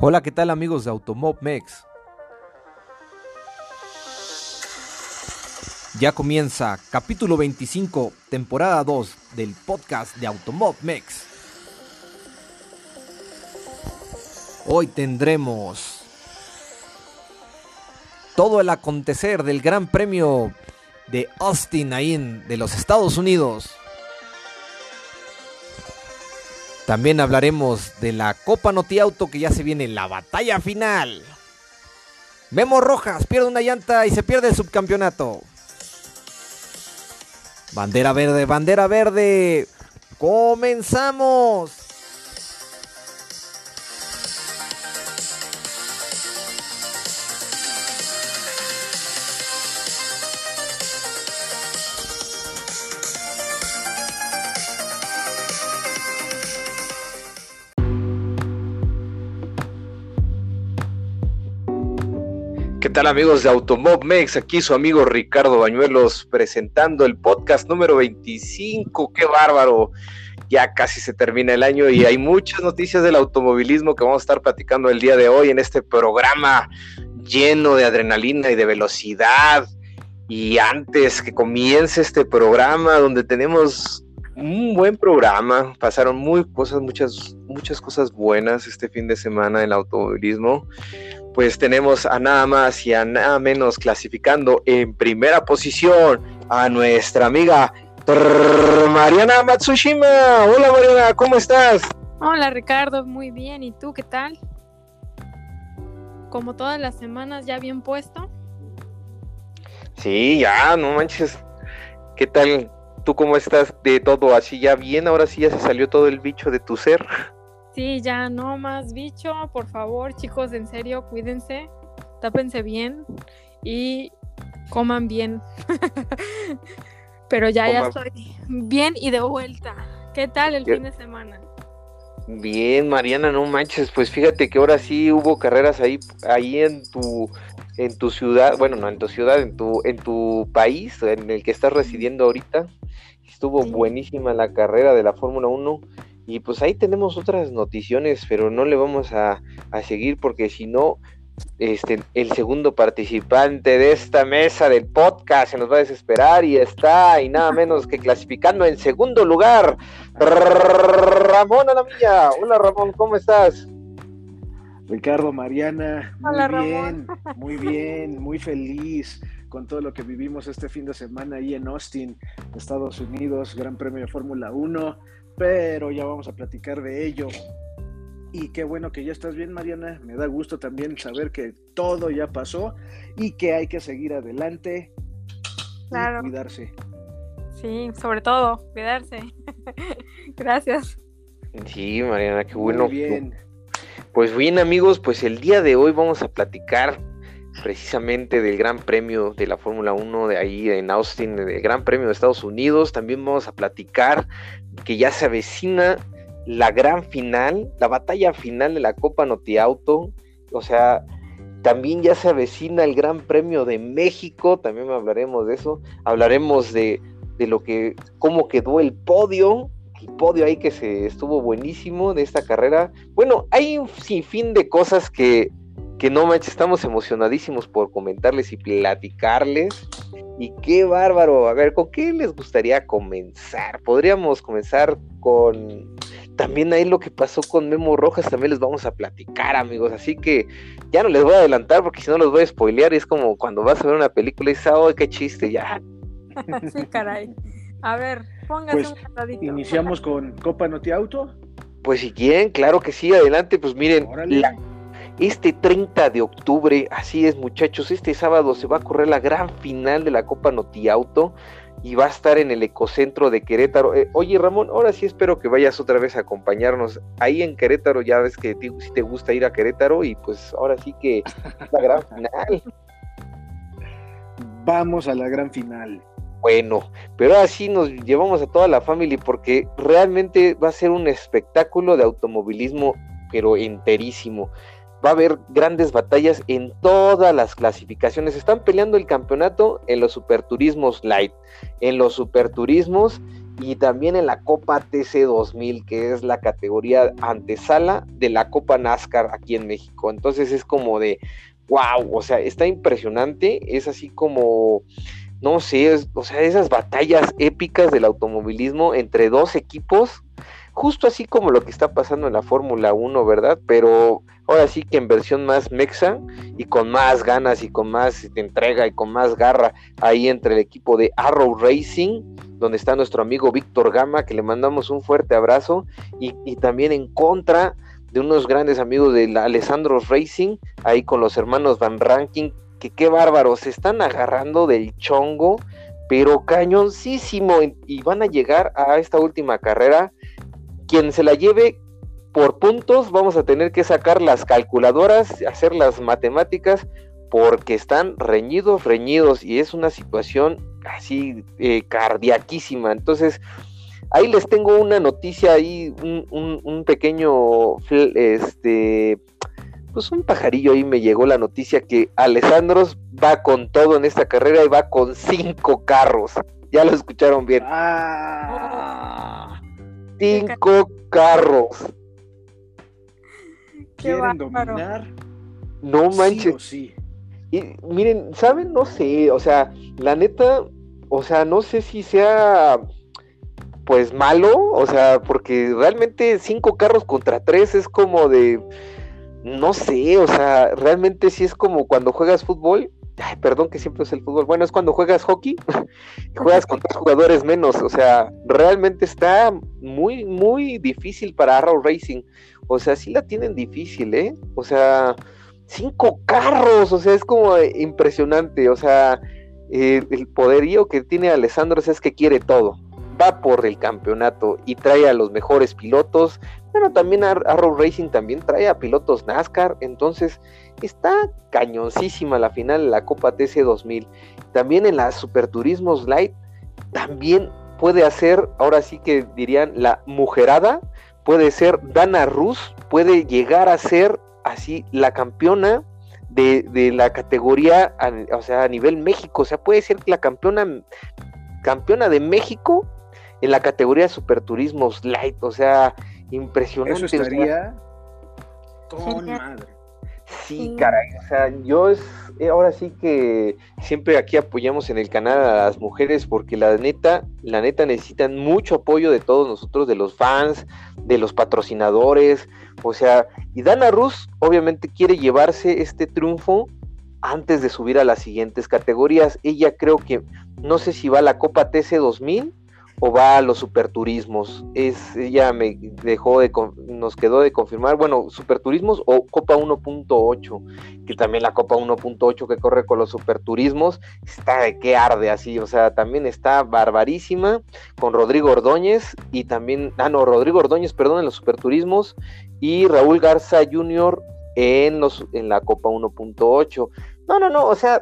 Hola, ¿qué tal amigos de Automob Mex? Ya comienza capítulo 25, temporada 2 del podcast de Automob Mex. Hoy tendremos todo el acontecer del Gran Premio de Austin ahí en, de los Estados Unidos. También hablaremos de la Copa Noti Auto que ya se viene la batalla final. Memo Rojas pierde una llanta y se pierde el subcampeonato. Bandera verde, bandera verde. Comenzamos. Amigos de Automob Mex? Aquí su amigo Ricardo Bañuelos presentando el podcast número 25. ¡Qué bárbaro! Ya casi se termina el año y hay muchas noticias del automovilismo que vamos a estar platicando el día de hoy en este programa lleno de adrenalina y de velocidad. Y antes que comience este programa donde tenemos un buen programa, pasaron muy cosas, muchas, muchas cosas buenas este fin de semana en el automovilismo pues tenemos a nada más y a nada menos clasificando en primera posición a nuestra amiga Mariana Matsushima. Hola Mariana, ¿cómo estás? Hola Ricardo, muy bien. ¿Y tú qué tal? Como todas las semanas, ya bien puesto. Sí, ya, no manches. ¿Qué tal? ¿Tú cómo estás de todo? ¿Así ya bien? Ahora sí ya se salió todo el bicho de tu ser. Sí, ya no más bicho, por favor, chicos, en serio, cuídense, tápense bien y coman bien. Pero ya, ya estoy bien y de vuelta. ¿Qué tal el fin de semana? Bien, Mariana, no manches, pues fíjate que ahora sí hubo carreras ahí, ahí en tu, en tu ciudad, bueno, no en tu ciudad, en tu, en tu país, en el que estás residiendo ahorita. Estuvo buenísima la carrera de la Fórmula 1 y pues ahí tenemos otras noticiones, pero no le vamos a, a seguir porque si no, este, el segundo participante de esta mesa del podcast se nos va a desesperar y está, y nada menos que clasificando en segundo lugar, Ramón a la mía. Hola Ramón, ¿cómo estás? Ricardo, Mariana, muy Hola, bien, muy bien, muy feliz con todo lo que vivimos este fin de semana ahí en Austin, Estados Unidos, Gran Premio de Fórmula 1 pero ya vamos a platicar de ello. Y qué bueno que ya estás bien, Mariana. Me da gusto también saber que todo ya pasó y que hay que seguir adelante claro. y cuidarse. Sí, sobre todo, cuidarse. Gracias. Sí, Mariana, qué bueno. Muy bien. Pues bien, amigos, pues el día de hoy vamos a platicar precisamente del Gran Premio de la Fórmula 1 de ahí en Austin, del Gran Premio de Estados Unidos. También vamos a platicar que ya se avecina la gran final, la batalla final de la Copa Noti Auto. O sea, también ya se avecina el Gran Premio de México, también hablaremos de eso. Hablaremos de, de lo que, cómo quedó el podio, el podio ahí que se estuvo buenísimo de esta carrera. Bueno, hay un sinfín de cosas que, que no manches, estamos emocionadísimos por comentarles y platicarles. Y qué bárbaro. A ver, ¿con qué les gustaría comenzar? Podríamos comenzar con también ahí lo que pasó con Memo Rojas, también les vamos a platicar, amigos. Así que ya no les voy a adelantar porque si no los voy a spoilear. Y es como cuando vas a ver una película y dices, ¡ay, qué chiste! Ya. sí, caray. A ver, póngase Pues un cantadito. iniciamos con Copa Noti Auto. Pues si quieren, claro que sí, adelante. Pues miren, Órale. la- este 30 de octubre, así es muchachos, este sábado se va a correr la gran final de la Copa Noti Auto y va a estar en el ecocentro de Querétaro. Eh, oye Ramón, ahora sí espero que vayas otra vez a acompañarnos ahí en Querétaro, ya ves que ti- si te gusta ir a Querétaro y pues ahora sí que es la gran final. Vamos a la gran final. Bueno, pero ahora sí nos llevamos a toda la familia porque realmente va a ser un espectáculo de automovilismo, pero enterísimo. Va a haber grandes batallas en todas las clasificaciones. Están peleando el campeonato en los superturismos light, en los superturismos y también en la Copa TC 2000, que es la categoría antesala de la Copa NASCAR aquí en México. Entonces es como de, wow, o sea, está impresionante, es así como, no sé, o sea, esas batallas épicas del automovilismo entre dos equipos, justo así como lo que está pasando en la Fórmula 1, ¿verdad? Pero ahora sí que en versión más mexa y con más ganas y con más entrega y con más garra ahí entre el equipo de Arrow Racing donde está nuestro amigo Víctor Gama, que le mandamos un fuerte abrazo, y, también en contra de unos grandes amigos de Alessandro Racing, ahí con los hermanos Van Ranking, que qué bárbaros, se están agarrando del chongo, pero cañoncísimo, y van a llegar a esta última carrera. Quien se la lleve por puntos, vamos a tener que sacar las calculadoras, hacer las matemáticas, porque están reñidos, reñidos, y es una situación así eh, cardiaquísima. Entonces, ahí les tengo una noticia ahí, un, pequeño, este, pues un pajarillo ahí me llegó la noticia que Alessandros va con todo en esta carrera y va con cinco carros. Ya lo escucharon bien. Ah. Cinco carros. ¿Quieren dominar? No manches. Sí Y miren, ¿saben? No sé, o sea, la neta, o sea, no sé si sea pues malo, o sea, porque realmente cinco carros contra tres es como de, no sé, o sea, realmente sí es como cuando juegas fútbol, ay, perdón que siempre es el fútbol, bueno, es cuando juegas hockey, juegas con tres jugadores menos, o sea, realmente está muy, muy difícil para Arrow Racing, o sea, sí la tienen difícil, ¿eh? O sea, cinco carros, o sea, es como impresionante, o sea, el poderío que tiene Alessandro es que quiere todo. Va por el campeonato y trae a los mejores pilotos. Bueno, también Arrow Racing también trae a pilotos NASCAR. Entonces está cañoncísima la final de la Copa TC 2000. También en las Superturismos Light también puede hacer, ahora sí que dirían la mujerada. Puede ser Dana Rus, puede llegar a ser así la campeona de, la categoría, o sea, a nivel México. O sea, puede ser la campeona, campeona de México en la categoría Superturismos Light. O sea, impresionante. Eso estaría con madre. Sí, caray, o sea, yo es, eh, ahora sí que siempre aquí apoyamos en el canal a las mujeres porque la neta, la neta necesitan mucho apoyo de todos nosotros, de los fans, de los patrocinadores, o sea, y Dana Rus obviamente quiere llevarse este triunfo antes de subir a las siguientes categorías. Ella creo que, no sé si va a la Copa TC 2000 o va a los superturismos. Es, ella me dejó de, nos quedó de confirmar, bueno, superturismos o Copa 1.8, que también la Copa 1.8 que corre con los superturismos, está de que arde así, o sea, también está barbarísima con Rodrigo Ordóñez y también, ah, no, Rodrigo Ordóñez, perdón, en los superturismos y Raúl Garza Jr. en, los, en la Copa 1.8. No, no, no, o sea,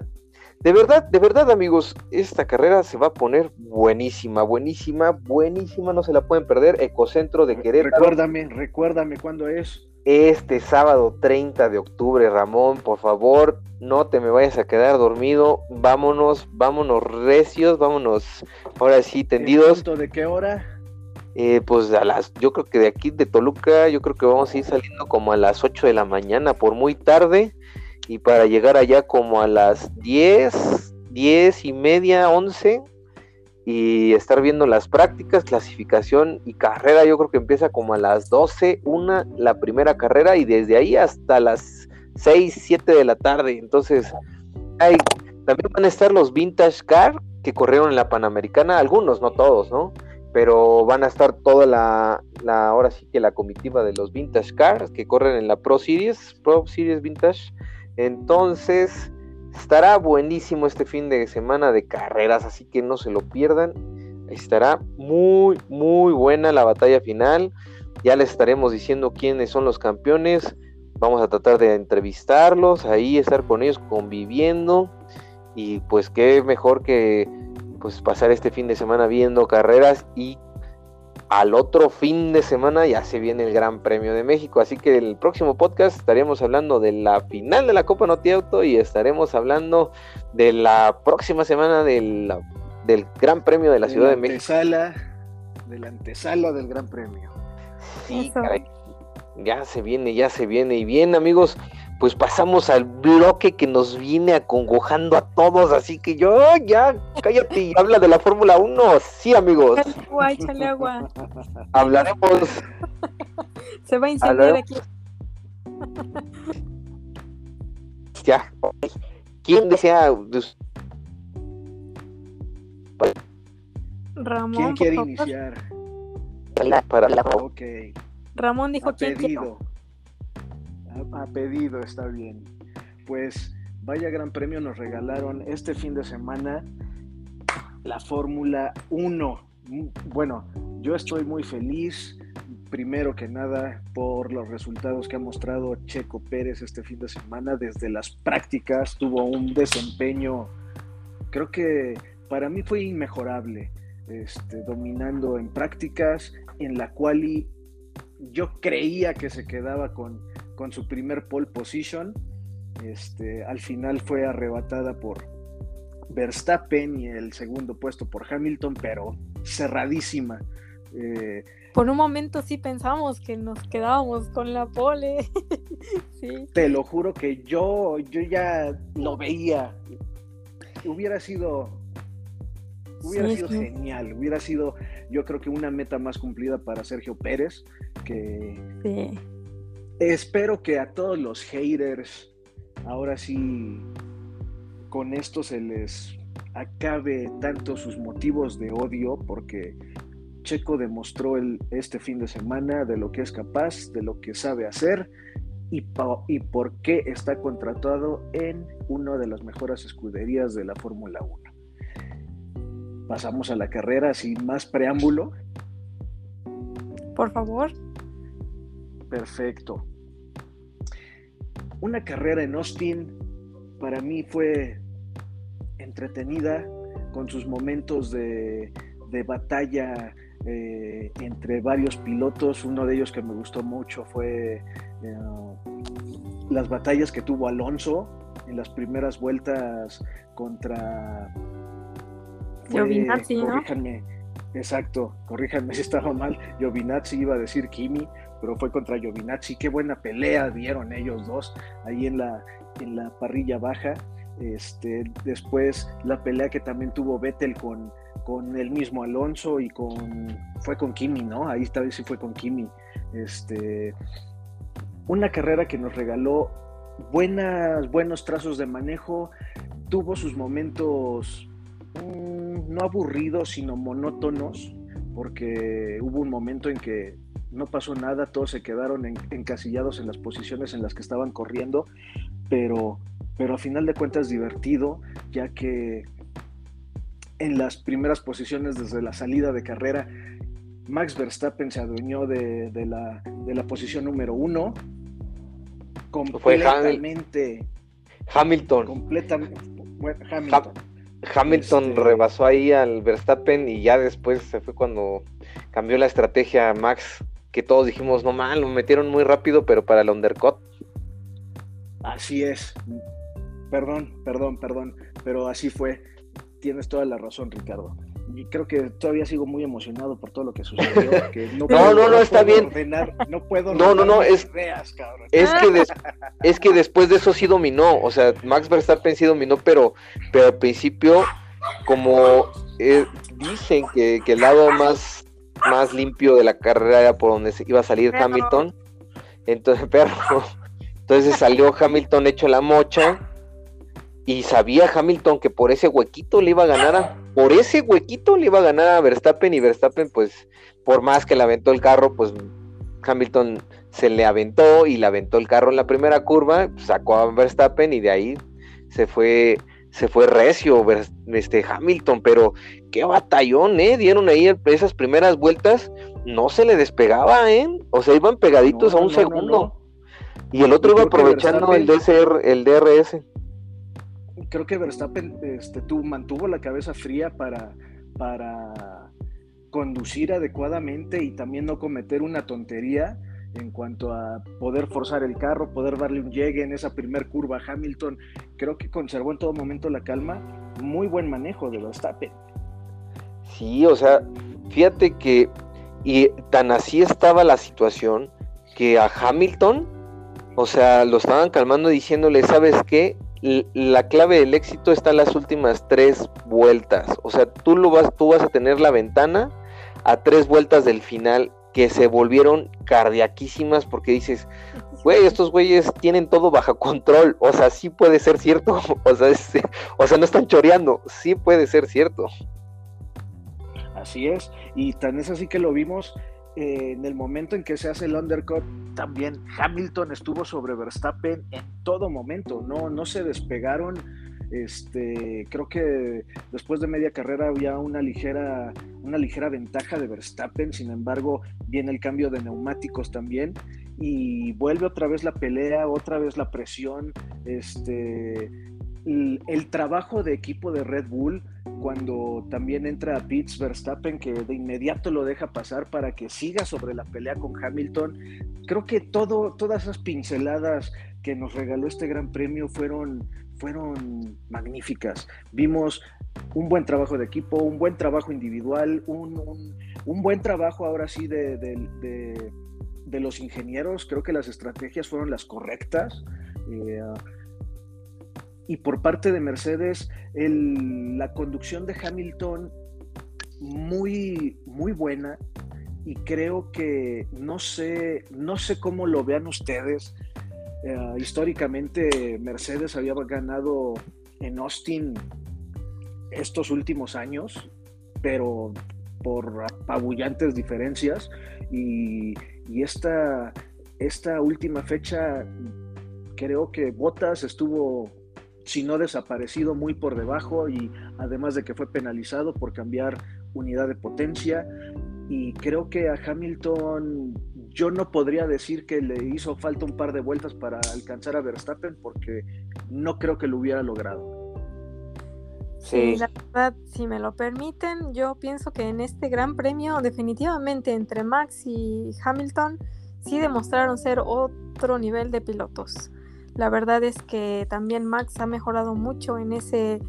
de verdad, de verdad, amigos, esta carrera se va a poner buenísima, buenísima, buenísima, no se la pueden perder. Ecocentro de Querétaro. Recuérdame, recuérdame cuándo es. Este sábado 30 de octubre, Ramón, por favor, no te me vayas a quedar dormido. Vámonos, vámonos recios, vámonos ahora sí tendidos. ¿De qué hora? Eh, pues a las, yo creo que de aquí de Toluca, yo creo que vamos a ir saliendo como a las 8 de la mañana, por muy tarde y para llegar allá como a las 10, 10 y media, 11 y estar viendo las prácticas, clasificación y carrera, yo creo que empieza como a las 12, una la primera carrera y desde ahí hasta las 6, 7 de la tarde. Entonces, hay, también van a estar los Vintage Car que corrieron en la Panamericana, algunos, no todos, ¿no? Pero van a estar toda la, la ahora sí que la comitiva de los Vintage Cars que corren en la Pro Series, Pro Series Vintage entonces, estará buenísimo este fin de semana de carreras, así que no se lo pierdan. Estará muy, muy buena la batalla final. Ya les estaremos diciendo quiénes son los campeones. Vamos a tratar de entrevistarlos, ahí estar con ellos conviviendo. Y pues qué mejor que pues pasar este fin de semana viendo carreras y al otro fin de semana ya se viene el Gran Premio de México. Así que el próximo podcast estaremos hablando de la final de la Copa Noti Auto y estaremos hablando de la próxima semana del, del Gran Premio de la Ciudad de México. De la antesala del Gran Premio. Sí, caray. Ya se viene, ya se viene. Y bien, amigos, pues pasamos al bloque que nos viene acongojando a todos, así que yo ya cállate y habla de la Fórmula 1. Sí, amigos. Agua, échale agua. Hablaremos. Se va a incendiar aquí. Ya. ¿Quién desea? Ramón. ¿Quién quiere iniciar? Para la Ok. Ramón dijo quién pedido. A, pedido, está bien. Pues vaya gran premio nos regalaron este fin de semana la Fórmula 1. Mm, Bueno, yo estoy muy feliz, primero que nada, por los resultados que ha mostrado Checo Pérez este fin de semana. Desde las prácticas tuvo un desempeño, creo que para mí fue inmejorable, este, dominando en prácticas, en la cual yo creía que se quedaba con, con su primer pole position. Este, al final fue arrebatada por Verstappen y el segundo puesto por Hamilton, pero cerradísima. Eh, Por un momento sí pensamos que nos quedábamos con la pole. sí. te lo juro que yo, yo ya lo veía. Hubiera sido, hubiera Sí, sido sí. genial. Hubiera sido, yo creo que una meta más cumplida para Sergio Pérez, que sí. Espero que a todos los haters, ahora sí, con esto se les acabe tanto sus motivos de odio, porque Checo demostró el, este fin de semana de lo que es capaz, de lo que sabe hacer y, y por qué está contratado en una de las mejores escuderías de la Fórmula 1. Pasamos a la carrera sin más preámbulo. Por favor. Perfecto. Una carrera en Austin para mí fue entretenida con sus momentos de, de batalla eh, entre varios pilotos. Uno de ellos que me gustó mucho fue eh, las batallas que tuvo Alonso en las primeras vueltas contra fue- Giovinazzi, ¿no? corríjanme, exacto, corríjanme si estaba mal. Giovinazzi iba a decir Kimi, pero fue contra Giovinazzi. Qué buena pelea dieron ellos dos ahí en la, en la parrilla baja. Este, después la pelea que también tuvo Vettel con, con el mismo Alonso y con fue con Kimi, ¿no? Ahí esta vez sí fue con Kimi. Este, una carrera que nos regaló buenas, buenos trazos de manejo, tuvo sus momentos mm, no aburridos, sino monótonos, porque hubo un momento en que no pasó nada, todos se quedaron en- encasillados en las posiciones en las que estaban corriendo, pero, pero a final de cuentas divertido, ya que en las primeras posiciones desde la salida de carrera, Max Verstappen se adueñó de, de la, de la posición número uno, Fue completamente, Hamilton. completamente, bueno, Hamilton. Hamilton Este- rebasó ahí al Verstappen y ya después se fue cuando cambió la estrategia a Max, que todos dijimos, no mal, lo metieron muy rápido, pero para el undercut. Así es. Perdón, perdón, perdón, pero así fue. Tienes toda la razón, Ricardo. Y creo que todavía sigo muy emocionado por todo lo que sucedió. que no, No, no, no, está puedo bien. ordenar- no puedo No, no, no, es- ideas, cabrón. Es que, des- es que después de eso sí dominó, o sea, Max Verstappen sí dominó, pero, pero al principio, como eh, dicen que, que el lado más, más limpio de la carrera era por donde se iba a salir Perro. Hamilton, entonces, perro, entonces salió Hamilton hecho la mocha y sabía Hamilton que por ese huequito le iba a ganar a, por ese huequito le iba a ganar a Verstappen y Verstappen pues por más que le aventó el carro pues Hamilton se le aventó y le aventó el carro en la primera curva, sacó a Verstappen y de ahí se fue se fue recio este Hamilton, pero qué batallón, eh, dieron ahí esas primeras vueltas, no se le despegaba, eh, o sea, iban pegaditos No, a un no, segundo. no. Y el otro iba aprovechando el DCR, el DRS. Creo que Verstappen este, tuvo- mantuvo la cabeza fría para, para conducir adecuadamente y también no cometer una tontería en cuanto a poder forzar el carro, poder darle un llegue en esa primer curva Hamilton. Creo que conservó en todo momento la calma. Muy buen manejo de Verstappen. Sí, o sea, fíjate que y tan así estaba la situación que a Hamilton, o sea, lo estaban calmando diciéndole, ¿sabes qué? La clave del éxito está en las últimas tres vueltas. O sea, tú, lo vas, tú vas a tener la ventana a tres vueltas del final que se volvieron cardiaquísimas porque dices, güey, estos güeyes tienen todo bajo control, o sea, sí puede ser cierto, o sea, o sea, no están choreando, sí puede ser cierto. Así es, y tan es así que lo vimos eh, en el momento en que se hace el undercut, también Hamilton estuvo sobre Verstappen en todo momento, no, no se despegaron este, creo que después de media carrera había una ligera, una ligera ventaja de Verstappen, sin embargo, viene el cambio de neumáticos también y vuelve otra vez la pelea, otra vez la presión, este, el, trabajo de equipo de Red Bull cuando también entra a Pitts Verstappen que de inmediato lo deja pasar para que siga sobre la pelea con Hamilton. Creo que todo, todas esas pinceladas que nos regaló este gran premio fueron, fueron magníficas. Vimos un buen trabajo de equipo, un buen trabajo individual, un, buen trabajo ahora sí de, de, los ingenieros. Creo que las estrategias fueron las correctas. Eh, y por parte de Mercedes, la conducción de Hamilton muy, muy buena. Y creo que no sé, no sé cómo lo vean ustedes, eh, históricamente Mercedes había ganado en Austin estos últimos años, pero por apabullantes diferencias. Y, esta, esta última fecha, creo que Bottas estuvo, si no desaparecido, muy por debajo y además de que fue penalizado por cambiar unidad de potencia. Y creo que a Hamilton yo no podría decir que le hizo falta un par de vueltas para alcanzar a Verstappen porque no creo que lo hubiera logrado. Sí, la verdad, si me lo permiten, yo pienso que en este gran premio definitivamente entre Max y Hamilton sí demostraron ser otro nivel de pilotos. La verdad es que también Max ha mejorado mucho en ese,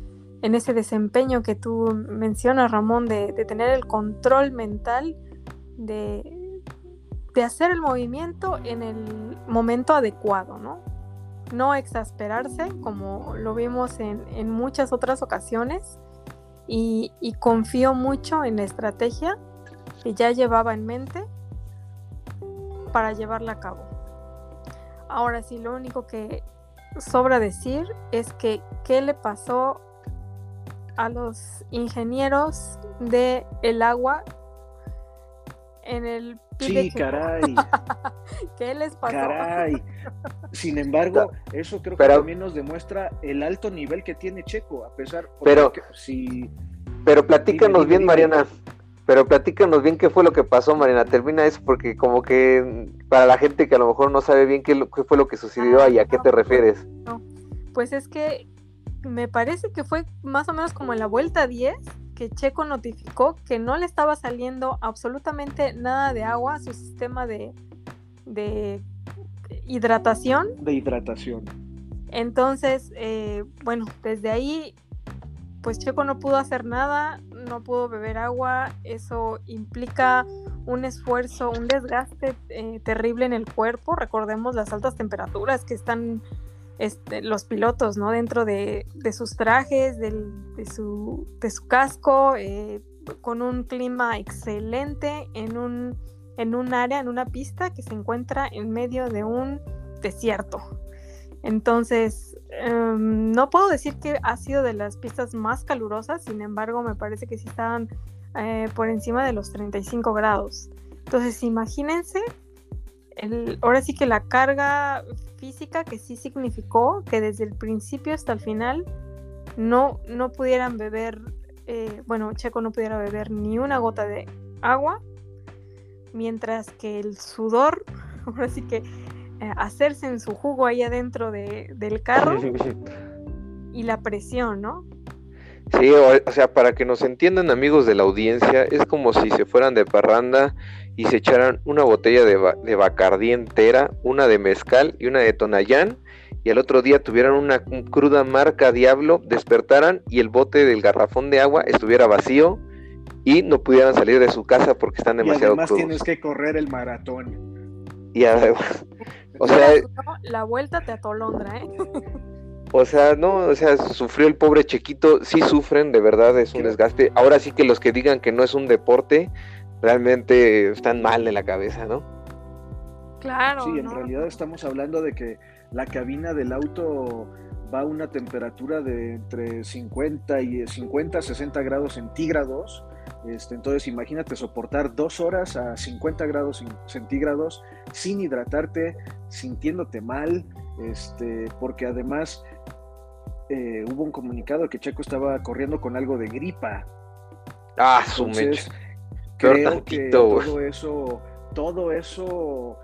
en ese desempeño que tú mencionas, Ramón, de tener el control mental de, de hacer el movimiento en el momento adecuado, ¿no? No exasperarse como lo vimos en, muchas otras ocasiones y, confío mucho en la estrategia que ya llevaba en mente para llevarla a cabo. Ahora sí, lo único que sobra decir es que qué le pasó a los ingenieros de el agua en el Sí, caray. ¿Qué les pasó? Caray. Sin embargo, eso creo que también nos demuestra el alto nivel que tiene Checo, a pesar pero que, si Pero platícanos bien, Mariana. Pero platícanos bien qué fue lo que pasó, Mariana. Termina eso porque como que para la gente que a lo mejor no sabe bien qué, qué fue lo que sucedió ah, y a qué te refieres. No. Pues es que me parece que fue más o menos como en la vuelta 10 que Checo notificó que no le estaba saliendo absolutamente nada de agua a su sistema de, de hidratación. De hidratación. Entonces, eh, bueno, desde ahí, pues Checo no pudo hacer nada, no pudo beber agua, eso implica un esfuerzo, un desgaste eh, terrible en el cuerpo. Recordemos las altas temperaturas que están este, los pilotos, ¿no? Dentro de, sus trajes, de, su, casco, eh, con un clima excelente en un, en un área, en una pista que se encuentra en medio de un desierto. Entonces, em, no puedo decir que ha sido de las pistas más calurosas, sin embargo, me parece que sí estaban eh, por encima de los 35 grados. Entonces, imagínense ahora sí que la carga física que sí significó que desde el principio hasta el final no, no pudieran beber, eh, bueno, Checo no pudiera beber ni una gota de agua, mientras que el sudor, ahora sí que eh, hacerse en su jugo ahí adentro del carro y la presión, ¿no? Sí, o, sea, para que nos entiendan amigos de la audiencia, es como si se fueran de parranda y se echaran una botella de, de Bacardí entera, una de mezcal y una de Tonayán, y al otro día tuvieran una cruda marca Diablo, despertaran y el bote del garrafón de agua estuviera vacío y no pudieran salir de su casa porque están demasiado y además tienes que correr el maratón. Y además, o sea, la vuelta te atolondra, ¿eh? O sea, no, o sea, sufrió el pobre Chequito, sí sufren, de verdad es un desgaste. Ahora sí que los que digan que no es un deporte, realmente están mal de la cabeza, ¿no? Claro. Sí, en realidad estamos hablando de que la cabina del auto va a una temperatura de entre 50 y 50 60 grados centígrados. Este, entonces imagínate soportar dos horas a 50 grados centígrados sin hidratarte, sintiéndote mal, este, porque además eh, hubo un comunicado que Checo estaba corriendo con algo de gripa. Ah, su Creo que todo eso, todo eso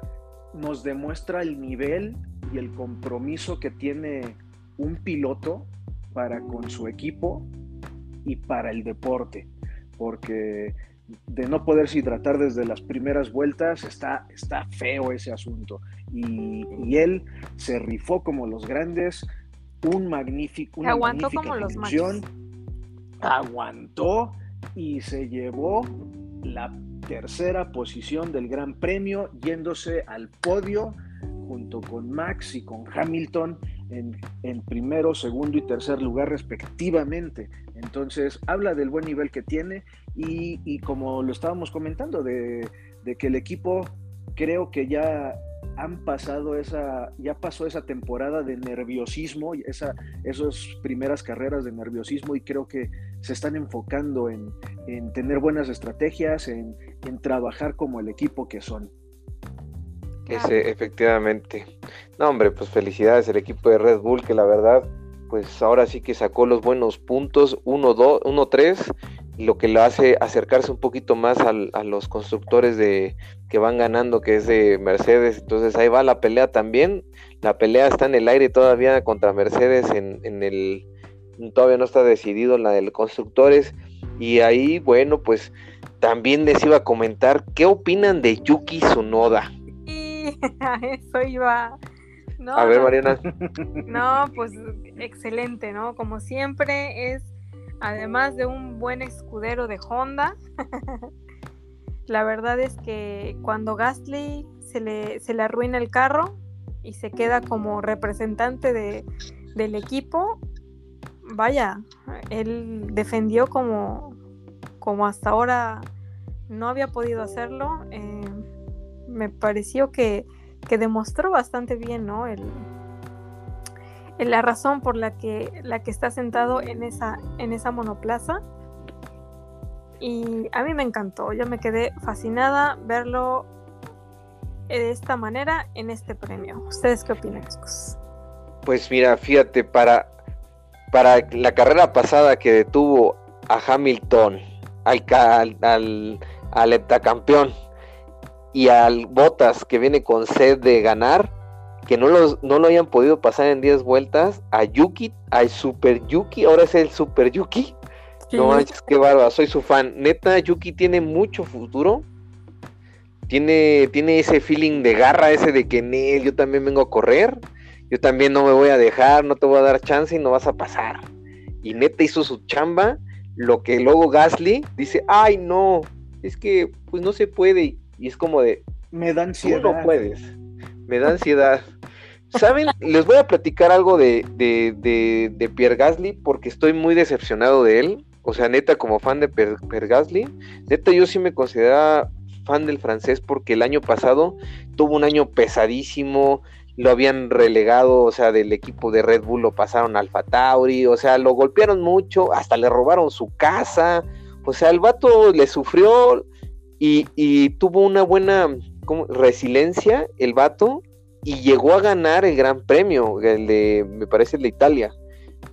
nos demuestra el nivel y el compromiso que tiene un piloto para con su equipo y para el deporte, porque de no poderse hidratar desde las primeras vueltas está, está feo ese asunto. Y, y él se rifó como los grandes, un magnífico, una aguantó como los machos. aguantó y se llevó la tercera posición del Gran Premio, yéndose al podio junto con Max y con Hamilton en, en, primero, segundo y tercer lugar respectivamente. Entonces, habla del buen nivel que tiene y, y como lo estábamos comentando, de, de, que el equipo creo que ya han pasado esa, ya pasó esa temporada de nerviosismo, esa, esas primeras carreras de nerviosismo y creo que se están enfocando en, en tener buenas estrategias, en, en, trabajar como el equipo que son. Ese, efectivamente. No, hombre, pues felicidades al equipo de Red Bull, que la verdad, pues ahora sí que sacó los buenos puntos, 1-3, lo que lo hace acercarse un poquito más al, a los constructores de que van ganando, que es de Mercedes. Entonces ahí va la pelea también. La pelea está en el aire todavía contra Mercedes en, en el todavía no está decidido la del constructores. Y ahí, bueno, pues también les iba a comentar qué opinan de Yuki Tsunoda. Y a eso iba. No, a ver, Mariana. No, pues excelente, ¿no? Como siempre es además de un buen escudero de Honda, la verdad es que cuando Gasly se le, se le arruina el carro y se queda como representante de, del equipo, vaya, él defendió como, como hasta ahora no había podido hacerlo. Eh, me pareció que, que, demostró bastante bien, ¿no? El, la razón por la que, la que está sentado en esa, en esa monoplaza. Y a mí me encantó, yo me quedé fascinada verlo de esta manera en este premio. ¿Ustedes qué opinan, chicos? Pues mira, fíjate, para, para la carrera pasada que detuvo a Hamilton, al, al, al heptacampeón y al Bottas que viene con sed de ganar, que no, los, no lo hayan podido pasar en 10 vueltas, a Yuki, al Super Yuki, ahora es el Super Yuki. No manches, qué bárbaro, soy su fan. Neta, Yuki tiene mucho futuro. Tiene, tiene ese feeling de garra, ese de que Nel, yo también vengo a correr. Yo también no me voy a dejar, no te voy a dar chance y no vas a pasar. Y neta hizo su chamba, lo que luego Gasly dice, ay no, es que pues no se puede. Y es como de, me dan ansiedad. Tú no puedes me da ansiedad. ¿Saben? Les voy a platicar algo de, de, Pierre Gasly porque estoy muy decepcionado de él. O sea, neta, como fan de Pierre, Gasly, neta, yo sí me consideraba fan del francés porque el año pasado tuvo un año pesadísimo, lo habían relegado, o sea, del equipo de Red Bull lo pasaron al Tauri, o sea, lo golpearon mucho, hasta le robaron su casa, o sea, el vato le sufrió y, y tuvo una buena resiliencia el vato y llegó a ganar el gran premio, de, me parece el de Italia.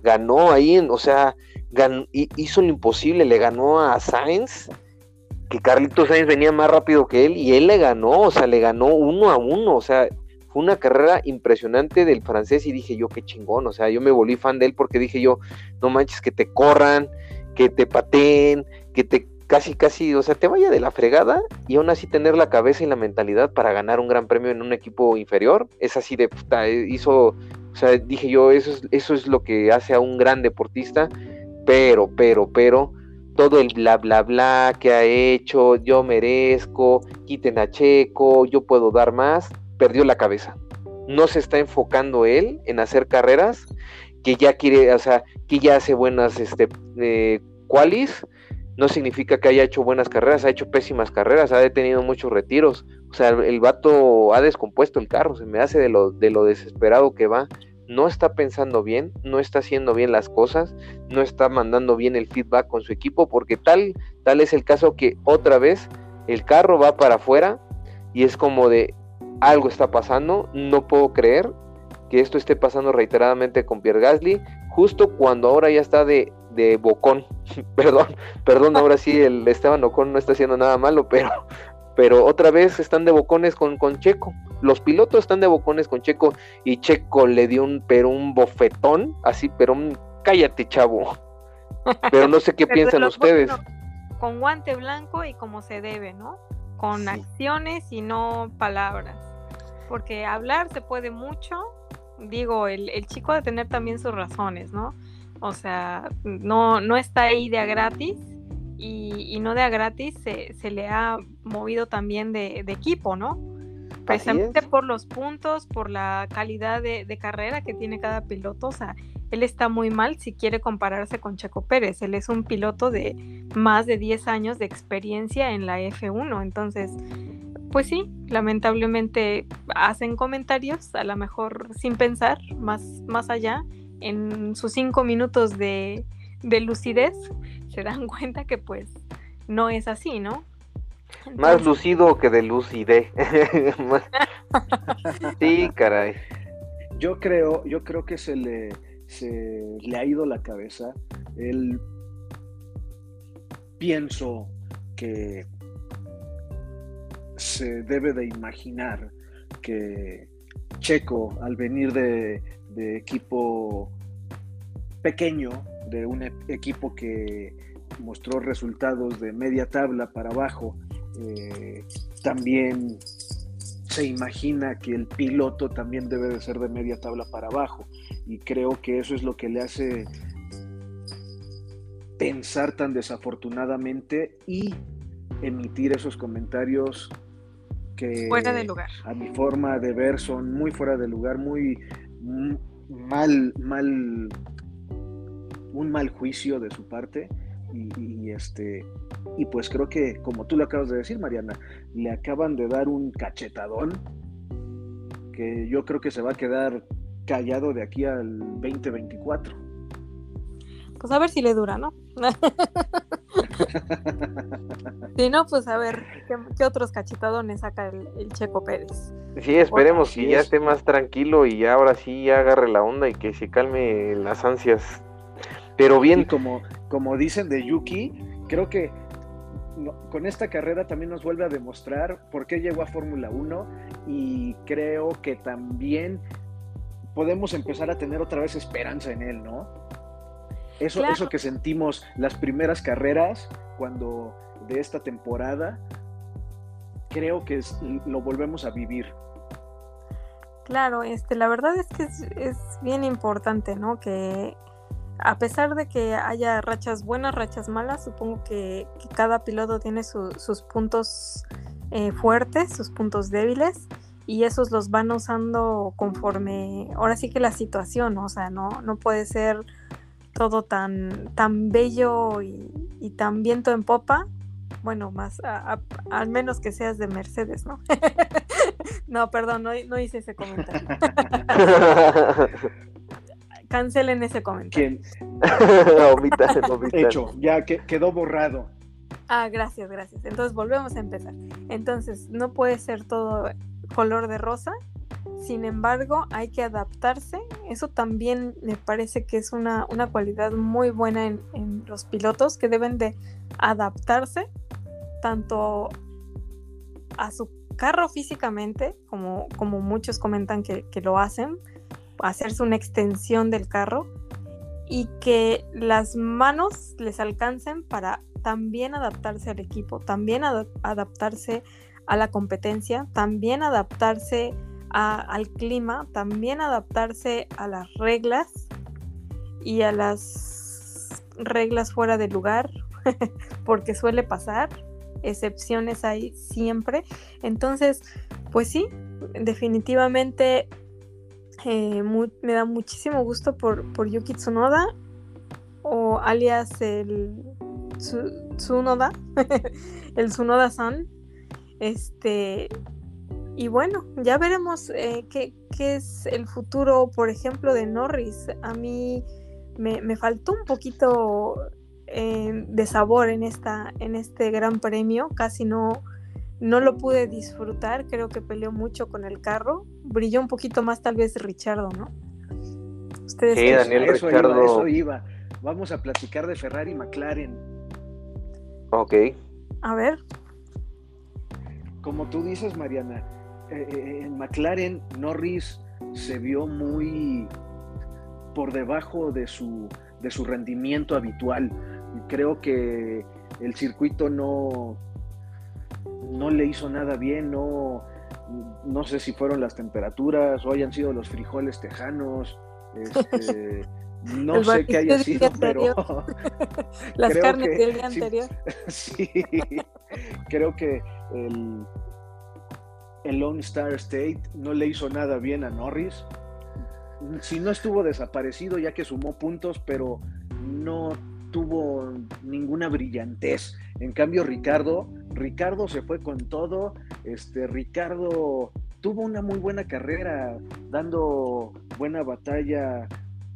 Ganó ahí, en, o sea, hizo lo imposible, le ganó a Sainz, que Carlitos Sainz venía más rápido que él y él le ganó, o sea, le ganó uno a uno, o sea, fue una carrera impresionante del francés y dije yo, qué chingón, o sea, yo me volví fan de él porque dije yo, no manches, que te corran, que te pateen, que te casi, casi, o sea, te vaya de la fregada y aún así tener la cabeza y la mentalidad para ganar un gran premio en un equipo inferior, es así de puta, eh, hizo, o sea, dije yo, eso es, eso es lo que hace a un gran deportista, pero, pero, pero, todo el bla bla bla que ha hecho, yo merezco, quiten a Checo, yo puedo dar más, perdió la cabeza. No se está enfocando él en hacer carreras que ya quiere, o sea, que ya hace buenas este, eh, no significa que haya hecho buenas carreras, ha hecho pésimas carreras, ha detenido muchos retiros. O sea, el, vato ha descompuesto el carro, se me hace de lo, de lo desesperado que va. No está pensando bien, no está haciendo bien las cosas, no está mandando bien el feedback con su equipo, porque tal, tal es el caso que otra vez el carro va para afuera y es como de algo está pasando, no puedo creer que esto esté pasando reiteradamente con Pierre Gasly, justo cuando ahora ya está de, de bocón. perdón, perdón, ahora sí el Esteban Ocon no está haciendo nada malo, pero, pero otra vez están de bocones con, con Checo. Los pilotos están de bocones con Checo y Checo le dio un, pero un bofetón, así, pero un cállate, chavo. Pero no sé qué piensan ustedes. con guante blanco y como se debe, ¿no? Con acciones y no palabras. Porque hablar se puede mucho. Digo, el, el chico ha de tener también sus razones, ¿no? O sea, no, no está ahí de a gratis y, no de a gratis se, se, le ha movido también de, equipo, ¿no? Precisamente por los puntos, por la calidad de, carrera que tiene cada piloto. O sea, él está muy mal si quiere compararse con Checo Pérez. Él es un piloto de más de 10 años de experiencia en la F1. Entonces, pues sí, lamentablemente hacen comentarios, a lo mejor sin pensar más, más allá en sus cinco minutos de, lucidez se dan cuenta que pues no es así, ¿no? Más lucido que de lucidez. sí, caray. Yo creo, yo creo que se le, se le ha ido la cabeza. Él pienso que se debe de imaginar que Checo, al venir de, equipo pequeño, de un e-, equipo que mostró resultados de media tabla para abajo, eh, también se imagina que el piloto también debe de ser de media tabla para abajo. Y creo que eso es lo que le hace pensar tan desafortunadamente y emitir esos comentarios que fuera de lugar. A mi forma de ver son muy fuera de lugar, muy mal, mal, un mal juicio de su parte. Y, este y pues creo que como tú lo acabas de decir Mariana le acaban de dar un cachetadón que yo creo que se va a quedar callado de aquí al 2024 pues a ver si le dura no si no pues a ver qué, otros cachetadones saca el Checo Pérez Sí, esperemos que ya esté más tranquilo y ahora sí ya agarre la onda y que se calme las ansias. Pero bien. como, como dicen de Yuki, creo que con esta carrera también nos vuelve a demostrar por qué llegó a Fórmula 1 y creo que también podemos empezar a tener otra vez esperanza en él, ¿no? Eso, eso que sentimos las primeras carreras cuando de esta temporada, creo que lo volvemos a vivir. Claro, este, la verdad es que es, bien importante, ¿no? Que a pesar de que haya rachas buenas, rachas malas, supongo que, cada piloto tiene sus puntos eh, fuertes, sus puntos débiles, y esos los van usando conforme, ahora sí que la situación, o sea, no, no puede ser todo tan, tan bello y, y tan viento en popa, bueno, más, al menos que seas de Mercedes, ¿no? no, perdón, no, hice ese comentario. Cancelen ese comentario. Hecho, ya quedó borrado. Ah, gracias, gracias. Entonces volvemos a empezar. Entonces, no puede ser todo color de rosa. Sin embargo, hay que adaptarse. Eso también me parece que es una, cualidad muy buena en, en, los pilotos que deben de adaptarse tanto a su carro físicamente, como, como muchos comentan que, que lo hacen, hacerse una extensión del carro y que las manos les alcancen para también adaptarse al equipo, también adaptarse a la competencia, también adaptarse al clima, también adaptarse a las reglas y a las reglas fuera de lugar, porque suele pasar, excepciones hay siempre. Entonces, pues sí, definitivamente eh, me da muchísimo gusto por, por Yuki Tsunoda, o alias el Tsunoda, el Tsunoda-san. Este, y bueno, ya veremos eh, qué, es el futuro, por ejemplo, de Norris. A mí me, faltó un poquito eh, de sabor en, esta, en este gran premio, casi no, no lo pude disfrutar, creo que peleó mucho con el carro, brilló un poquito más tal vez Richardo, ¿no? Ustedes sí, Daniel eso Iba, eso iba. Vamos a platicar de Ferrari y McLaren. Ok. A ver. Como tú dices, Mariana, eh, en McLaren Norris se vio muy por debajo de su, de su rendimiento habitual. Creo que el circuito no, no le hizo nada bien, no, no sé si fueron las temperaturas o hayan sido los frijoles tejanos. Este, no sé qué haya sido, pero. Las carnes del día anterior. Sí, creo que el, el Lone Star State no le hizo nada bien a Norris. Si no estuvo desaparecido, ya que sumó puntos, pero no tuvo ninguna brillantez. En cambio, Ricardo, Ricardo se fue con todo. Este, Ricardo tuvo una muy buena carrera, dando buena batalla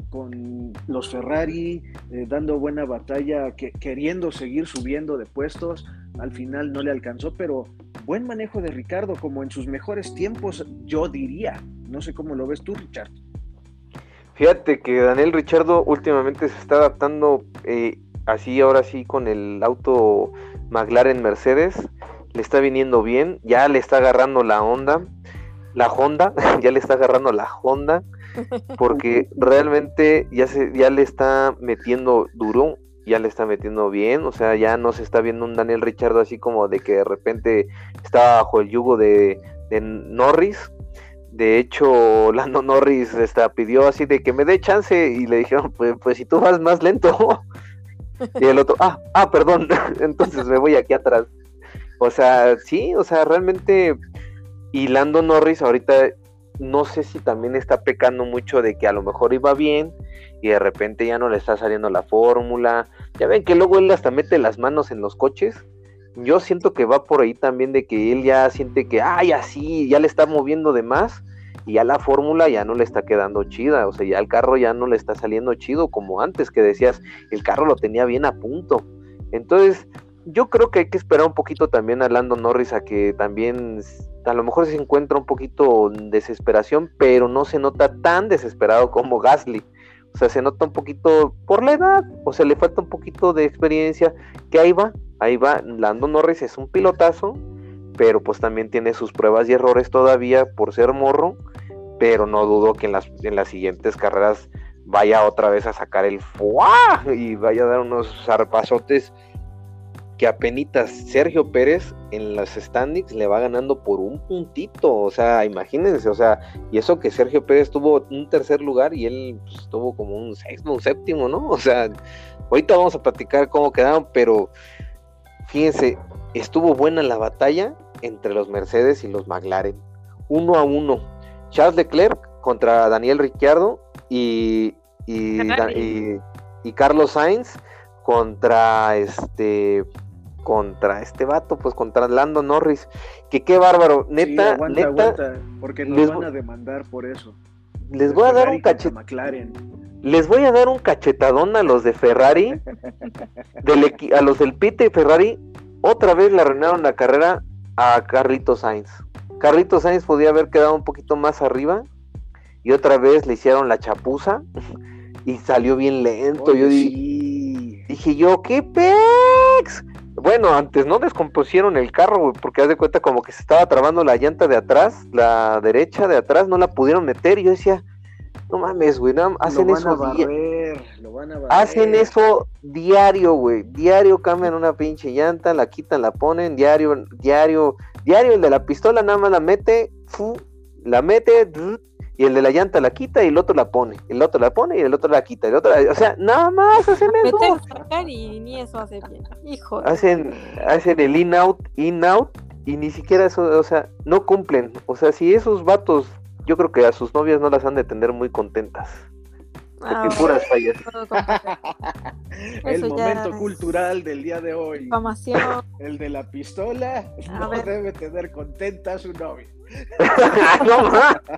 con los Ferrari, eh, dando buena batalla, que, queriendo seguir subiendo de puestos. Al final no le alcanzó, pero buen manejo de Ricardo, como en sus mejores tiempos, yo diría. No sé cómo lo ves tú, Richard. Fíjate que Daniel Richardo últimamente se está adaptando eh, así, ahora sí, con el auto McLaren Mercedes. Le está viniendo bien, ya le está agarrando la onda, la Honda, ya le está agarrando la Honda porque realmente ya, se, ya le está metiendo duro, ya le está metiendo bien, o sea, ya no se está viendo un Daniel Richardo así como de que de repente está bajo el yugo de, Norris. De hecho, Lando Norris está, pidió así de que me dé chance y le dijeron, pues, pues si tú vas más lento. y el otro, ah, ah, perdón, entonces me voy aquí atrás. O sea, sí, o sea, realmente, y Lando Norris ahorita no sé si también está pecando mucho de que a lo mejor iba bien y de repente ya no le está saliendo la fórmula. Ya ven que luego él hasta mete las manos en los coches. Yo siento que va por ahí también de que él ya siente que, ay, así, ya le está moviendo de más y ya la fórmula ya no le está quedando chida. O sea, ya el carro ya no le está saliendo chido como antes que decías, el carro lo tenía bien a punto. Entonces, yo creo que hay que esperar un poquito también a Lando Norris a que también a lo mejor se encuentra un poquito desesperación, pero no se nota tan desesperado como Gasly. O sea, se nota un poquito por la edad, o sea, le falta un poquito de experiencia, que ahí va, ahí va. Lando Norris es un pilotazo, pero pues también tiene sus pruebas y errores todavía por ser morro, pero no dudo que en las, en las siguientes carreras vaya otra vez a sacar el fuá y vaya a dar unos zarpazotes que apenas Sergio Pérez en las standings le va ganando por un puntito, o sea, imagínense, o sea, y eso que Sergio Pérez tuvo un tercer lugar y él pues, tuvo como un sexto, un séptimo, ¿no? O sea, ahorita vamos a platicar cómo quedaron, pero fíjense, estuvo buena la batalla entre los Mercedes y los McLaren, uno a uno, Charles Leclerc contra Daniel Ricciardo y, y, y Carlos Sainz contra este contra este vato, pues contra Lando Norris. Que qué bárbaro, neta, aguanta, neta. porque nos van a demandar por eso. Les voy a dar un cachetadón. Les voy a dar un cachetadón a los de Ferrari, a los del Pite Ferrari. Otra vez le arruinaron la carrera a Carlitos Sainz. Carlitos Sainz podía haber quedado un poquito más arriba y otra vez le hicieron la chapuza y salió bien lento. yo dije yo, ¿qué pex? Bueno, antes no descompusieron el carro, güey, porque haz de cuenta como que se estaba trabando la llanta de atrás, la derecha de atrás, no la pudieron meter. Y yo decía, no mames, güey, no, hacen lo eso. A barrer, lo van a barrer. Hacen eso diario, güey. Diario cambian una pinche llanta, la quitan, la ponen, diario, diario, diario. El de la pistola nada más la mete, fu, la mete, y el de la llanta la quita y el otro la pone. El otro la pone y el otro la quita. El otro la- o sea, nada más hacen eso. Y ni eso hace bien. Hijo. Hacen, hacen el in out, in out, y ni siquiera eso, o sea, no cumplen. O sea, si esos vatos, yo creo que a sus novias no las han de tener muy contentas. Ah, puras fallas. El momento es- cultural del día de hoy. Difamación. El de la pistola A no ver. debe tener contenta a su novia. No más.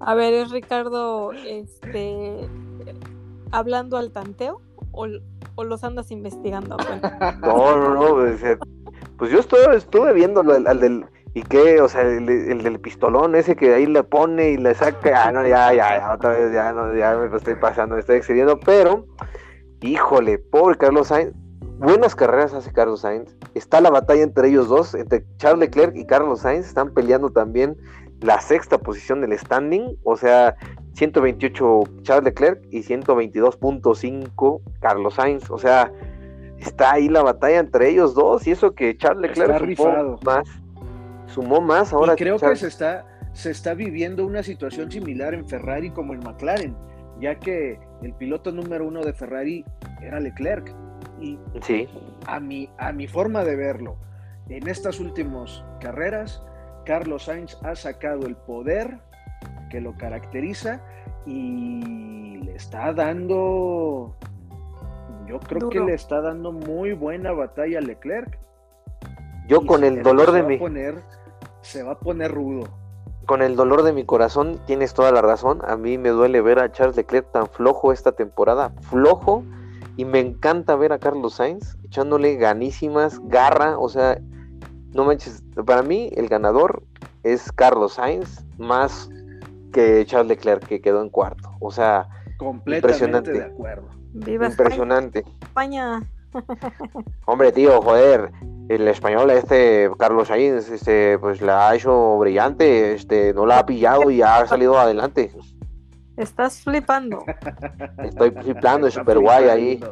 A ver, es Ricardo, este, hablando al tanteo o, o los andas investigando. No, no, no. o sea, Pues yo estuve, estuve viéndolo al, al del. ¿Y qué? O sea, el, el del pistolón ese que ahí le pone y le saca. Ah, no, ya, ya, ya, otra vez, ya, no, ya me lo estoy pasando, me estoy excediendo. Pero, híjole, pobre Carlos Sainz. Buenas carreras hace Carlos Sainz. Está la batalla entre ellos dos, entre Charles Leclerc y Carlos Sainz. Están peleando también la sexta posición del standing. O sea, 128 Charles Leclerc y 122.5 Carlos Sainz. O sea, está ahí la batalla entre ellos dos. Y eso que Charles Leclerc sumó rifado. más. Sumó más ahora. y creo que se está, se está viviendo una situación similar en Ferrari como en McLaren, ya que el piloto número uno de Ferrari era Leclerc. Y Sí, a mi, a mi forma de verlo, en estas últimas carreras, Carlos Sainz ha sacado el poder que lo caracteriza y le está dando, yo creo que le está dando muy buena batalla a Leclerc. yo Y con el dolor de mi. poner- se va a poner rudo. con el dolor de mi corazón, tienes toda la razón. A mí me duele ver a Charles Leclerc tan flojo esta temporada, flojo, y me encanta ver a Carlos Sainz echándole ganísimas, garra, o sea, no manches, para mí el ganador es Carlos Sainz más que Charles Leclerc que quedó en cuarto, o sea, Completamente Impresionante. de acuerdo. viva España. impresionante. España. Hombre, tío, joder, el español este Carlos Sainz, este, pues la ha hecho brillante, este, no la ha pillado y ha salido adelante. Estás flipando. Estoy flipando, es súper guay ahí,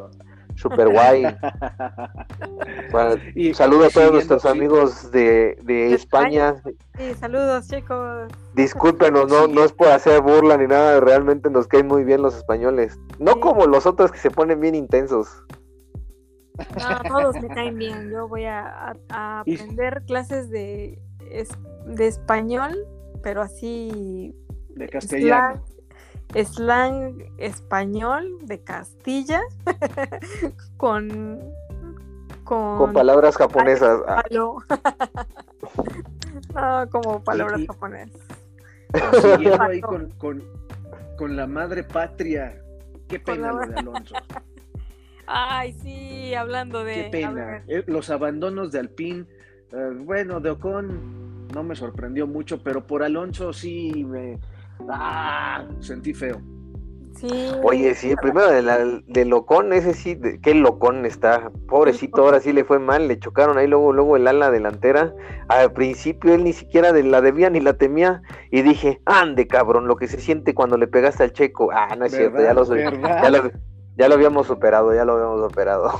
súper guay. Bueno, Y- saludo a todos nuestros amigos de, de España. Sí, saludos, chicos. Discúlpenos, no, no es por hacer burla ni nada, realmente nos caen muy bien los españoles. No Sí. como los otros que se ponen bien intensos. No, todos me caen bien. Yo voy a, a- a Y- aprender clases de, es- de español, pero así de castellano. Slang, español de Castilla con con, Con palabras japonesas. Ah, no, como palabras japonesas. Siguiendo ahí con, con, con la madre patria. Qué pena lo de Alonso. Ay, sí, hablando de Qué pena. Eh, Los abandonos de Alpine. eh, bueno, de Ocon no me sorprendió mucho, pero por Alonso sí me. ¡Ah! Sentí feo. sí. Oye, sí, primero de, la, de Locón, ese sí, de- qué Locón está. Pobrecito, ahora sí le fue mal, le chocaron ahí luego, luego el ala delantera. Al principio él ni siquiera de- la debía ni la temía. Y dije, ande cabrón, lo que se siente cuando le pegaste al checo. Ah, no es cierto, ya lo, ya lo, ya lo habíamos superado, ya lo habíamos superado.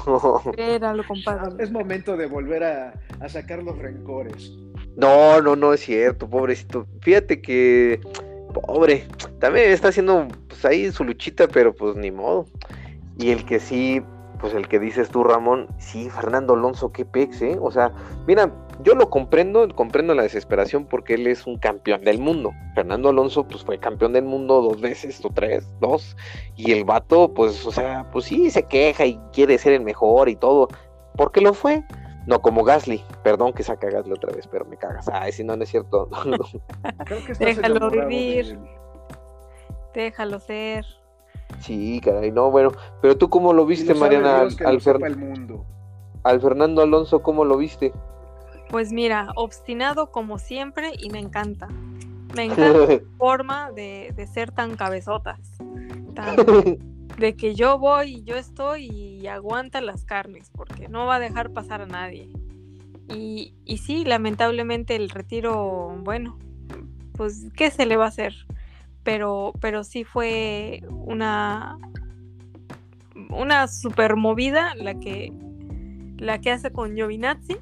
Éralo, compadre. Es momento de volver a, a sacar los rencores. No, no, no es cierto, pobrecito. Fíjate que, pobre, también está haciendo pues ahí su luchita, pero pues ni modo. Y el que sí, pues el que dices tú, Ramón, sí, Fernando Alonso, qué pex, ¿eh? O sea, mira, yo lo comprendo, comprendo la desesperación porque él es un campeón del mundo. Fernando Alonso, pues fue campeón del mundo dos veces, o tres, dos. Y el vato, pues, o sea, pues sí, se queja y quiere ser el mejor y todo. ¿Por qué lo fue? No como Gasly, perdón que saca Gasly otra vez, pero me cagas. Ay, si no, no es cierto. Creo que estás Déjalo vivir. Déjalo ser. sí, caray, no, bueno. Pero tú, ¿cómo lo viste, Mariana? Al, Fer- el mundo. al Fernando Alonso, ¿cómo lo viste? Pues mira, obstinado como siempre y me encanta. Me encanta su forma de, de ser tan cabezotas. Tan, de que yo voy y yo estoy y aguanta las carnes, porque no va a dejar pasar a nadie. Y, y sí, lamentablemente el retiro, bueno, pues, ¿qué se le va a hacer? Pero, pero sí fue una, una super movida la que, la que hace con Giovinazzi.